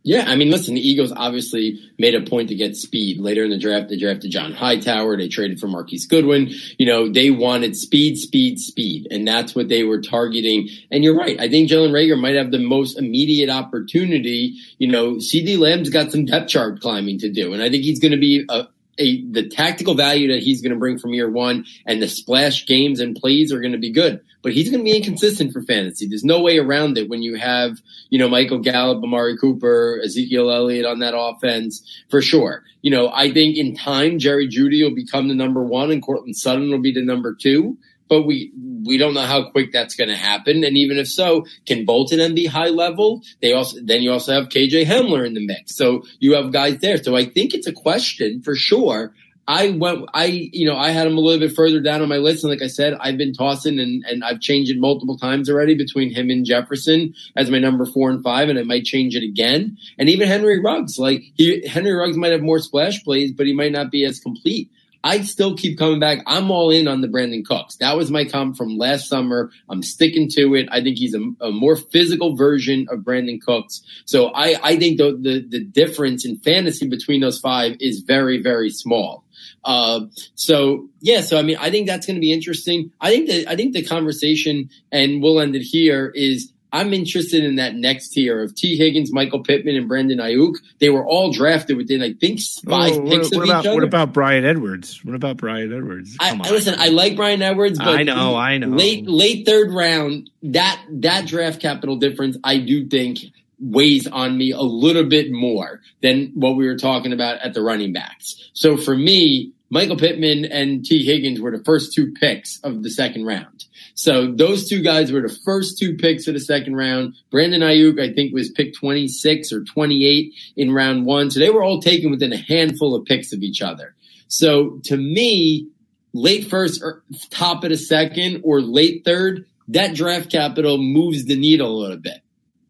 Yeah, I mean, listen, the Eagles obviously made a point to get speed. Later in the draft, they drafted John Hightower. They traded for Marquise Goodwin. You know, they wanted speed, speed, speed. And that's what they were targeting. And you're right. I think Jalen Reagor might have the most immediate opportunity. You know, CeeDee Lamb's got some depth chart climbing to do. And I think he's going to be a, a, the tactical value that he's going to bring from year one and the splash games and plays are going to be good. But he's going to be inconsistent for fantasy. There's no way around it when you have, you know, Michael Gallup, Amari Cooper, Ezekiel Elliott on that offense for sure. You know, I think in time, Jerry Jeudy will become the number one and Courtland Sutton will be the number two but we we don't know how quick that's going to happen. And even if so, can Bolton then be high level? They also then you also have KJ Hamler in the mix, so you have guys there. So I think it's a question for sure. I went, I, you know, I had him a little bit further down on my list. And like I said, I've been tossing and, and I've changed it multiple times already between him and Jefferson as my number four and five. And I might change it again. And even Henry Ruggs, like he, Henry Ruggs might have more splash plays, but he might not be as complete. I still keep coming back. I'm all in on the Brandin Cooks. That was my comp from last summer. I'm sticking to it. I think he's a, a more physical version of Brandin Cooks. So I, I think the, the, the difference in fantasy between those five is very, very small. Uh, so yeah, so I mean, I think that's going to be interesting. I think that I think the conversation, and we'll end it here, is I'm interested in that next tier of Tee Higgins, Michael Pittman, and Brandon Aiyuk. They were all drafted within, I think, five Oh, picks what, what of about each other. what about Bryan Edwards? What about Bryan Edwards? I, Come I- on. listen, I like Bryan Edwards, but I know, I know. late late third round, that that draft capital difference, I do think weighs on me a little bit more than what we were talking about at the running backs. So for me, Michael Pittman and Tee Higgins were the first two picks of the second round. So those two guys were the first two picks of the second round. Brandon Aiyuk, I think, was picked 26 or 28 in round one. So they were all taken within a handful of picks of each other. So to me, late first or top of the second or late third, that draft capital moves the needle a little bit.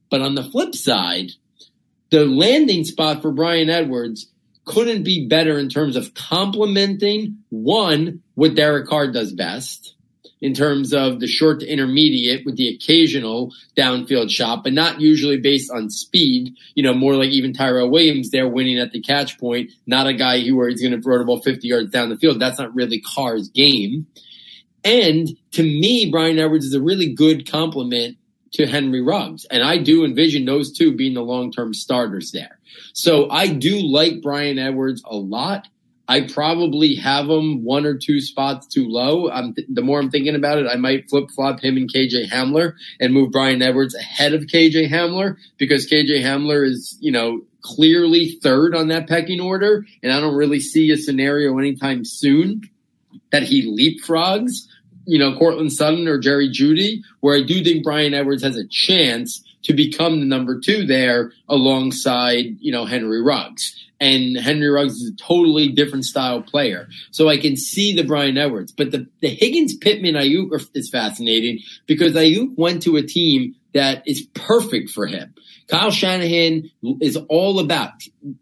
But on the flip side, the landing spot for Bryan Edwards couldn't be better in terms of complementing one, what Derek Carr does best in terms of the short to intermediate with the occasional downfield shot, but not usually based on speed. You know, more like even Tyrell Williams there winning at the catch point, not a guy who where he's going to throw the ball 50 yards down the field. That's not really Carr's game. And to me, Bryan Edwards is a really good complement to Henry Ruggs. And I do envision those two being the long term starters there. So I do like Bryan Edwards a lot. I probably have him one or two spots too low. Th- the more I'm thinking about it, I might flip flop him and KJ Hamler and move Bryan Edwards ahead of KJ Hamler because KJ Hamler is, you know, clearly third on that pecking order. And I don't really see a scenario anytime soon that he leapfrogs, you know, Courtland Sutton or Jerry Jeudy, where I do think Bryan Edwards has a chance to become the number two there alongside, you know, Henry Ruggs. And Henry Ruggs is a totally different style player. So I can see the Bryan Edwards. But the, the Higgins Pittman Aiyuk is fascinating because Aiyuk went to a team that is perfect for him. Kyle Shanahan is all about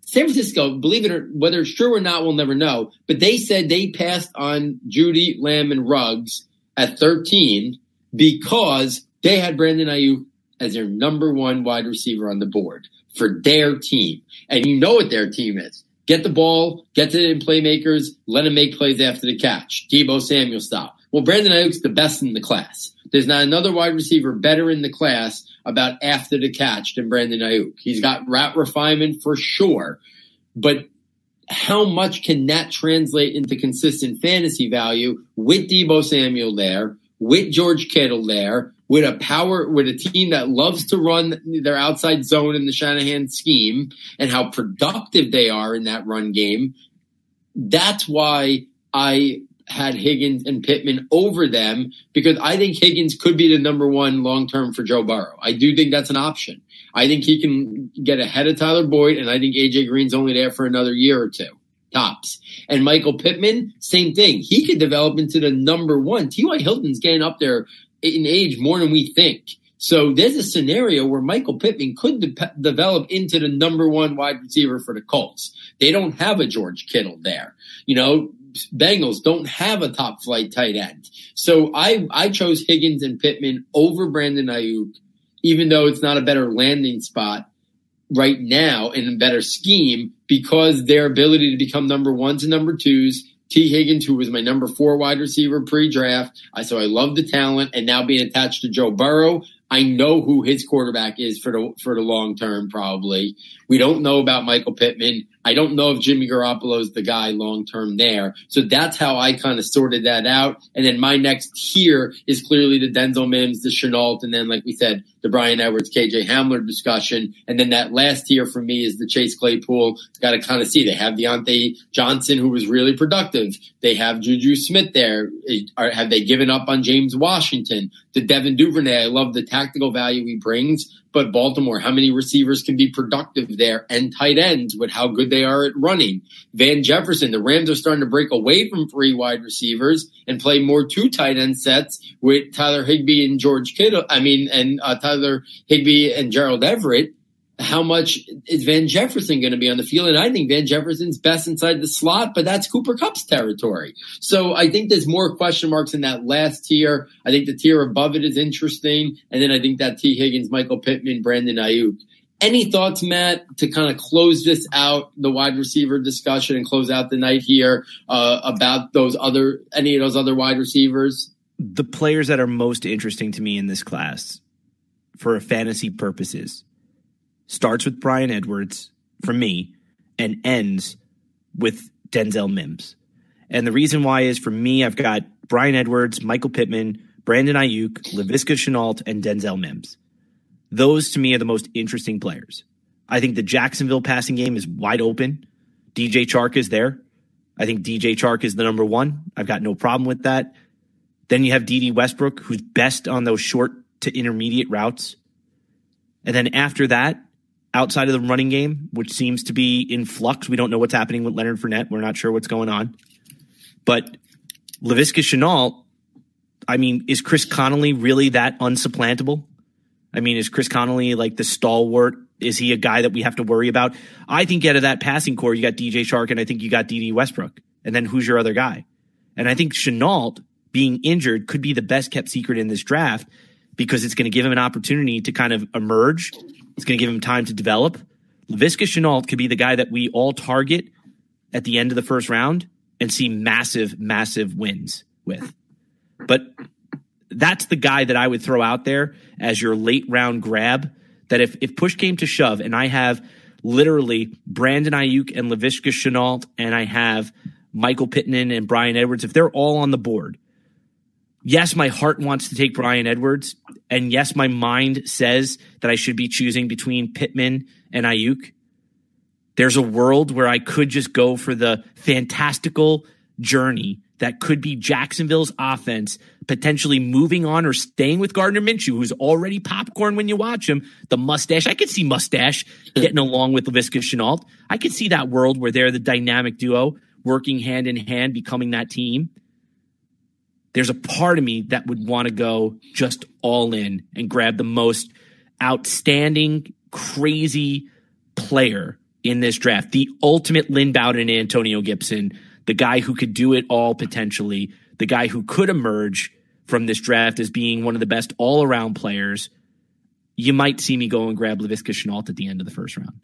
San Francisco. Believe it or whether it's true or not, we'll never know. But they said they passed on Jeudy, Lamb, and Ruggs at 13 because they had Brandon Aiyuk as their number one wide receiver on the board for their team. And you know what their team is. Get the ball, get to the playmakers, let them make plays after the catch. Deebo Samuel style. Well, Brandon Aiyuk's the best in the class. There's not another wide receiver better in the class about after the catch than Brandon Aiyuk. He's got route refinement for sure, but how much can that translate into consistent fantasy value with Deebo Samuel there, with George Kittle there, with a power, with a team that loves to run their outside zone in the Shanahan scheme and how productive they are in that run game. That's why I had Higgins and Pittman over them because I think Higgins could be the number one long term for Joe Burrow. I do think that's an option. I think he can get ahead of Tyler Boyd, and I think AJ Green's only there for another year or two. Tops. And Michael Pittman, same thing. He could develop into the number one. T.Y. Hilton's getting up there in age more than we think. So there's a scenario where Michael Pittman could de- develop into the number one wide receiver for the Colts. They don't have a George Kittle there. You know, Bengals don't have a top flight tight end. So I, I chose Higgins and Pittman over Brandon Aiyuk, even though it's not a better landing spot right now in a better scheme because their ability to become number ones and number twos. Tee Higgins, who was my number four wide receiver pre-draft, I so I love the talent, and now being attached to Joe Burrow, I know who his quarterback is for the for the long term. Probably we don't know about Michael Pittman. I don't know if Jimmy Garoppolo is the guy long term there. So that's how I kind of sorted that out. And then my next tier is clearly the Denzel Mims, the Shenault, and then like we said, the Bryan Edwards, KJ Hamler discussion. And then that last tier for me is the Chase Claypool. Got to kind of see they have Diontae Johnson, who was really productive. They have Juju Smith there. Have they given up on James Washington? The Devin Duvernay, I love the tactical value he brings. But Baltimore, how many receivers can be productive there and tight ends with how good they are at running? Van Jefferson, the Rams are starting to break away from three wide receivers and play more two tight end sets with Tyler Higbee and George Kittle. I mean, and uh, Tyler Higbee and Gerald Everett. How much is Van Jefferson going to be on the field? And I think Van Jefferson's best inside the slot, but that's Cooper Kupp's territory. So I think there's more question marks in that last tier. I think the tier above it is interesting. And then I think that Tee Higgins, Michael Pittman, Brandon Aiyuk. Any thoughts, Matt, to kind of close this out, the wide receiver discussion and close out the night here uh, about those other, any of those other wide receivers? The players that are most interesting to me in this class for fantasy purposes starts with Bryan Edwards for me and ends with Denzel Mims. And the reason why is for me, I've got Bryan Edwards, Michael Pittman, Brandon Aiyuk, Laviska Shenault, and Denzel Mims. Those to me are the most interesting players. I think the Jacksonville passing game is wide open. DJ Chark is there. I think DJ Chark is the number one. I've got no problem with that. Then you have Dede Westbrook, who's best on those short to intermediate routes. And then after that, outside of the running game, which seems to be in flux, we don't know what's happening with Leonard Fournette. We're not sure what's going on. But Laviska Shenault, I mean, is Chris Conley really that unsupplantable? I mean, is Chris Conley like the stalwart? Is he a guy that we have to worry about? I think out of that passing core, you got DJ Chark and I think you got Dede Westbrook. And then who's your other guy? And I think Shenault being injured could be the best kept secret in this draft because it's going to give him an opportunity to kind of emerge. It's going to give him time to develop. Laviska Shenault could be the guy that we all target at the end of the first round and see massive, massive wins with. But that's the guy that I would throw out there as your late round grab. That if, if push came to shove and I have literally Brandon Aiyuk and Laviska Shenault and I have Michael Pittman and Bryan Edwards, if they're all on the board, yes, my heart wants to take Bryan Edwards. And yes, my mind says that I should be choosing between Pittman and Aiyuk. There's a world where I could just go for the fantastical journey that could be Jacksonville's offense potentially moving on or staying with Gardner Minshew, who's already popcorn when you watch him. The mustache, I could see mustache getting along with Laviska Shenault. I could see that world where they're the dynamic duo working hand in hand, becoming that team. There's a part of me that would want to go just all in and grab the most outstanding, crazy player in this draft. The ultimate Lynn Bowden and Antonio Gibson the guy who could do it all potentially, the guy who could emerge from this draft as being one of the best all around players, you might see me go and grab Laviska Shenault at the end of the first round.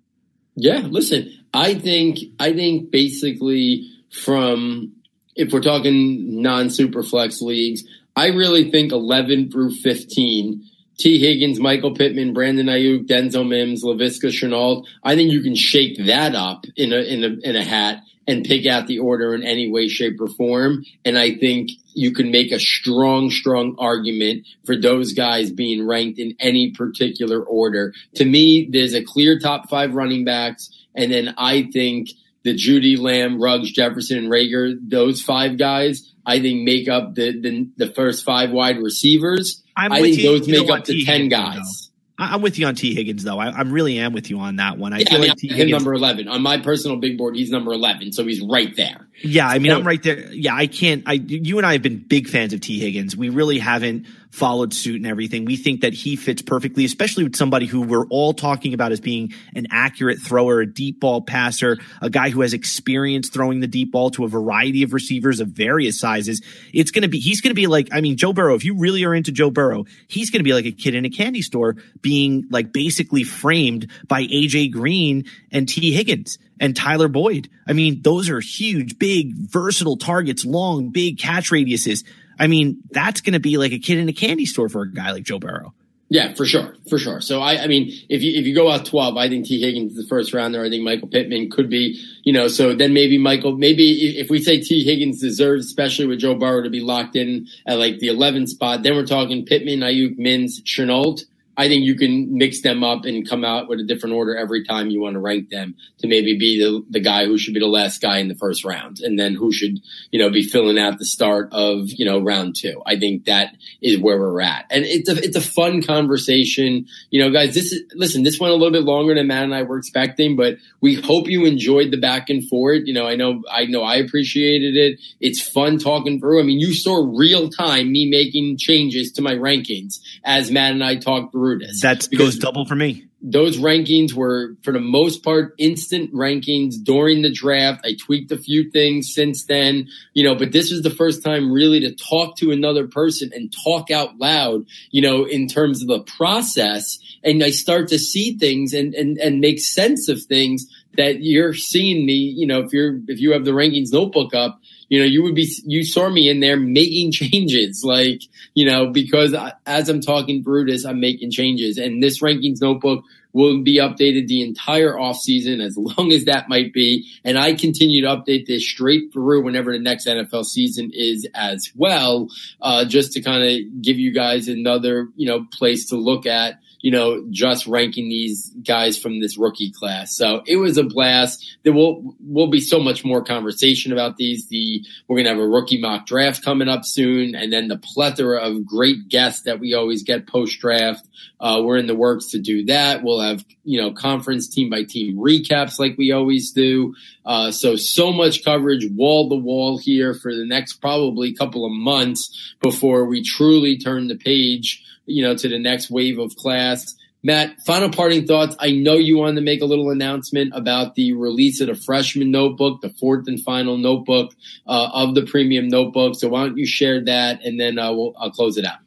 Yeah, listen, I think I think basically from if we're talking non super flex leagues, I really think eleven through fifteen. Tee Higgins, Michael Pittman, Brandon Aiyuk, Denzel Mims, Laviska Shenault. I think you can shake that up in a in a in a hat and pick out the order in any way, shape, or form. And I think you can make a strong, strong argument for those guys being ranked in any particular order. To me, there's a clear top five running backs. And then I think the Jeudy, Lamb, Ruggs, Jefferson, and Reagor, those five guys, I think make up the, the, the first five wide receivers. I'm i think you. those you make up the 10 guys. I'm with you on Tee Higgins, though. I, I, really am with you on that one. I yeah, feel I mean, like Tee Higgins number eleven on my personal big board. He's number eleven, so he's right there. Yeah, I mean, so, I'm right there. Yeah, I can't. I you and I have been big fans of Tee Higgins. We really haven't followed suit and everything. We think that he fits perfectly, especially with somebody who we're all talking about as being an accurate thrower, a deep ball passer, a guy who has experience throwing the deep ball to a variety of receivers of various sizes. It's going to be, he's going to be like, I mean, Joe Burrow, if you really are into Joe Burrow, he's going to be like a kid in a candy store being like basically framed by AJ Green and Tee Higgins and Tyler Boyd. I mean, those are huge, big, versatile targets, long, big catch radiuses. I mean, that's going to be like a kid in a candy store for a guy like Joe Burrow. Yeah, for sure, for sure. So I, I mean, if you if you go out twelve, I think Tee Higgins is the first rounder. I think Michael Pittman could be, you know. So then maybe Michael, maybe if we say Tee Higgins deserves, especially with Joe Burrow, to be locked in at like the 11th spot, then we're talking Pittman, Aiyuk, Mims, Shenault. I think you can mix them up and come out with a different order every time you want to rank them to maybe be the, the guy who should be the last guy in the first round and then who should, you know, be filling out the start of, you know, round two. I think that is where we're at. And it's a, it's a fun conversation. You know, guys, this is, listen, this went a little bit longer than Matt and I were expecting, but we hope you enjoyed the back and forth. You know, I know, I know I appreciated it. It's fun talking through. I mean, you saw real time me making changes to my rankings as Matt and I talked through that goes double for me. Those rankings were, for the most part, instant rankings during the draft. I tweaked a few things since then, you know, but this was the first time really to talk to another person and talk out loud, you know, in terms of the process. And I start to see things and, and, and make sense of things that you're seeing me, you know, if you're, if you have the rankings notebook up, you know, you would be, you saw me in there making (laughs) changes, like, you know, because I, as I'm talking Brutus, I'm making changes. And this rankings notebook will be updated the entire off season as long as that might be. And I continue to update this straight through whenever the next NFL season is as well, uh, just to kind of give you guys another, you know, place to look at you know, just ranking these guys from this rookie class. So it was a blast. There will will be so much more conversation about these. The we're gonna have a rookie mock draft coming up soon, and then the plethora of great guests that we always get post draft. Uh, we're in the works to do that. We'll have you know conference team by team recaps like we always do. Uh, so so much coverage wall to wall here for the next probably couple of months before we truly turn the page you know, to the next wave of class. Matt, final parting thoughts. I know you wanted to make a little announcement about the release of the freshman notebook, the fourth and final notebook uh, of the premium notebook. So why don't you share that and then uh, we'll, I'll close it out.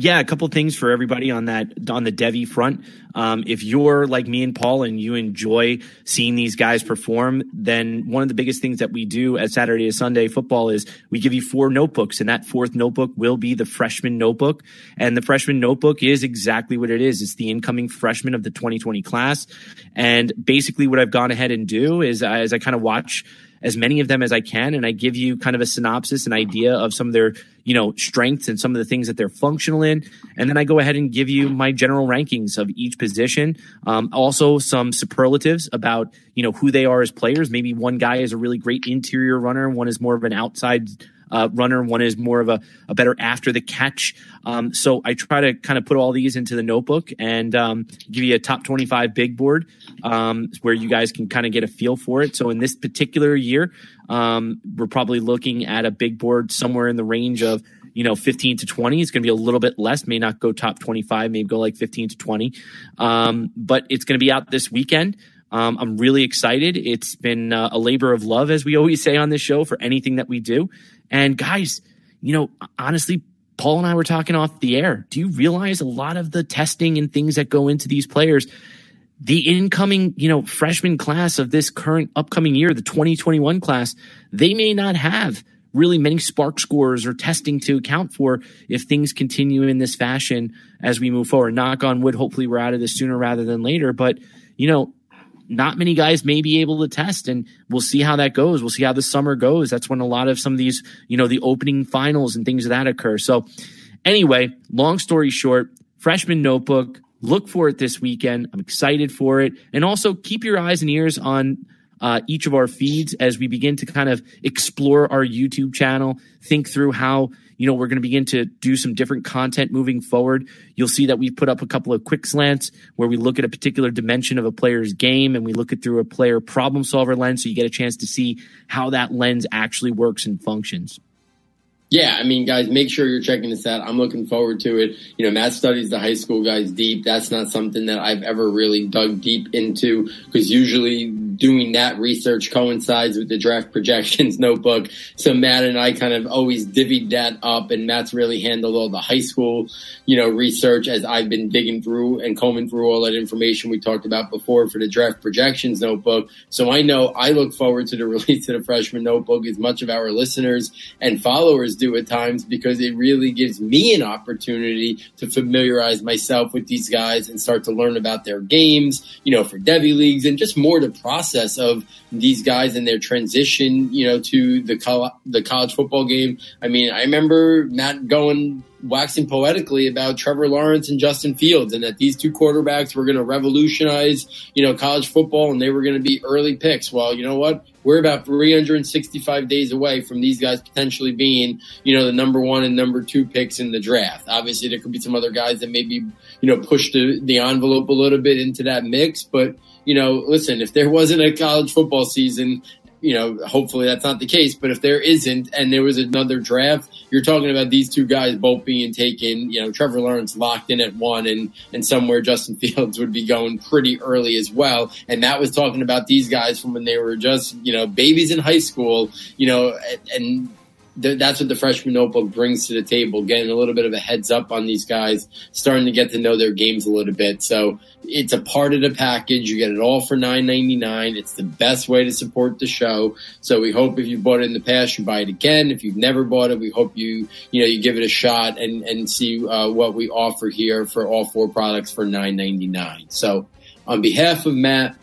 Yeah, a couple things for everybody on that on the Devy front. Um, if you're like me and Paul and you enjoy seeing these guys perform, then one of the biggest things that we do at Saturday to Sunday football is we give you four notebooks, and that fourth notebook will be the freshman notebook. And the freshman notebook is exactly what it is. It's the incoming freshman of the 2020 class. And basically, what I've gone ahead and do is as I kind of watch as many of them as I can. And I give you kind of a synopsis, an idea of some of their, you know, strengths and some of the things that they're functional in. And then I go ahead and give you my general rankings of each position. Um, also some superlatives about, you know, who they are as players. Maybe one guy is a really great interior runner. and One is more of an outside uh, runner. One is more of a, a better after the catch. Um, so I try to kind of put all these into the notebook and um, give you a top 25 big board um, where you guys can kind of get a feel for it. So in this particular year, um, we're probably looking at a big board somewhere in the range of you know 15 to 20 it's going to be a little bit less may not go top 25 maybe go like 15 to 20 um, but it's going to be out this weekend um, I'm really excited. It's been uh, a labor of love, as we always say on this show, for anything that we do. And guys, you know, honestly, Paul and I were talking off the air. Do you realize a lot of the testing and things that go into these players? The incoming, you know, freshman class of this current upcoming year, the 2021 class, they may not have really many SPARQ scores or testing to account for if things continue in this fashion as we move forward. Knock on wood, hopefully we're out of this sooner rather than later. But, you know, not many guys may be able to test and we'll see how that goes. We'll see how the summer goes. That's when a lot of some of these, you know, the opening finals and things of that occur. So anyway, long story short, freshman notebook, look for it this weekend. I'm excited for it. And also keep your eyes and ears on uh, each of our feeds as we begin to kind of explore our YouTube channel, think through how you know, we're going to begin to do some different content moving forward. You'll see that we've put up a couple of quick slants where we look at a particular dimension of a player's game and we look at through a player problem solver lens. So you get a chance to see how that lens actually works and functions. Yeah, I mean, guys, make sure you're checking this out. I'm looking forward to it. You know, Matt studies the high school guys deep. That's not something that I've ever really dug deep into because usually doing that research coincides with the draft projections notebook. So Matt and I kind of always divvied that up and Matt's really handled all the high school, you know, research as I've been digging through and combing through all that information we talked about before for the draft projections notebook. So I know I look forward to the (laughs) release of the freshman notebook as much of our listeners and followers do at times because it really gives me an opportunity to familiarize myself with these guys and start to learn about their games, you know, for Devy leagues and just more to process of these guys and their transition, you know, to the co- the college football game. I mean, I remember Matt going waxing poetically about Trevor Lawrence and Justin Fields and that these two quarterbacks were going to revolutionize, you know, college football and they were going to be early picks. Well, you know what? We're about 365 days away from these guys potentially being, you know, the number one and number two picks in the draft. Obviously, there could be some other guys that maybe, you know, push the, the envelope a little bit into that mix. But, you know, listen, if there wasn't a college football season you know, hopefully that's not the case. But if there isn't, and there was another draft, you're talking about these two guys both being taken. You know, Trevor Lawrence locked in at one, and and somewhere Justin (laughs) Fields would be going pretty early as well. And that was talking about these guys from when they were just you know babies in high school. You know, and th- that's what the freshman notebook brings to the table, getting a little bit of a heads up on these guys, starting to get to know their games a little bit. So it's a part of the package. You get it all for nine ninety nine. It's the best way to support the show. So we hope if you bought it in the past, you buy it again. If you've never bought it, we hope you you know you give it a shot and and see uh, what we offer here for all four products for nine ninety nine. So on behalf of Matt,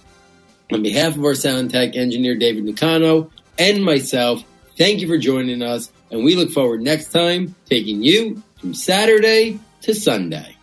on behalf of our sound tech engineer David Nicano and myself. Thank you for joining us, and we look forward next time taking you from Saturday to Sunday.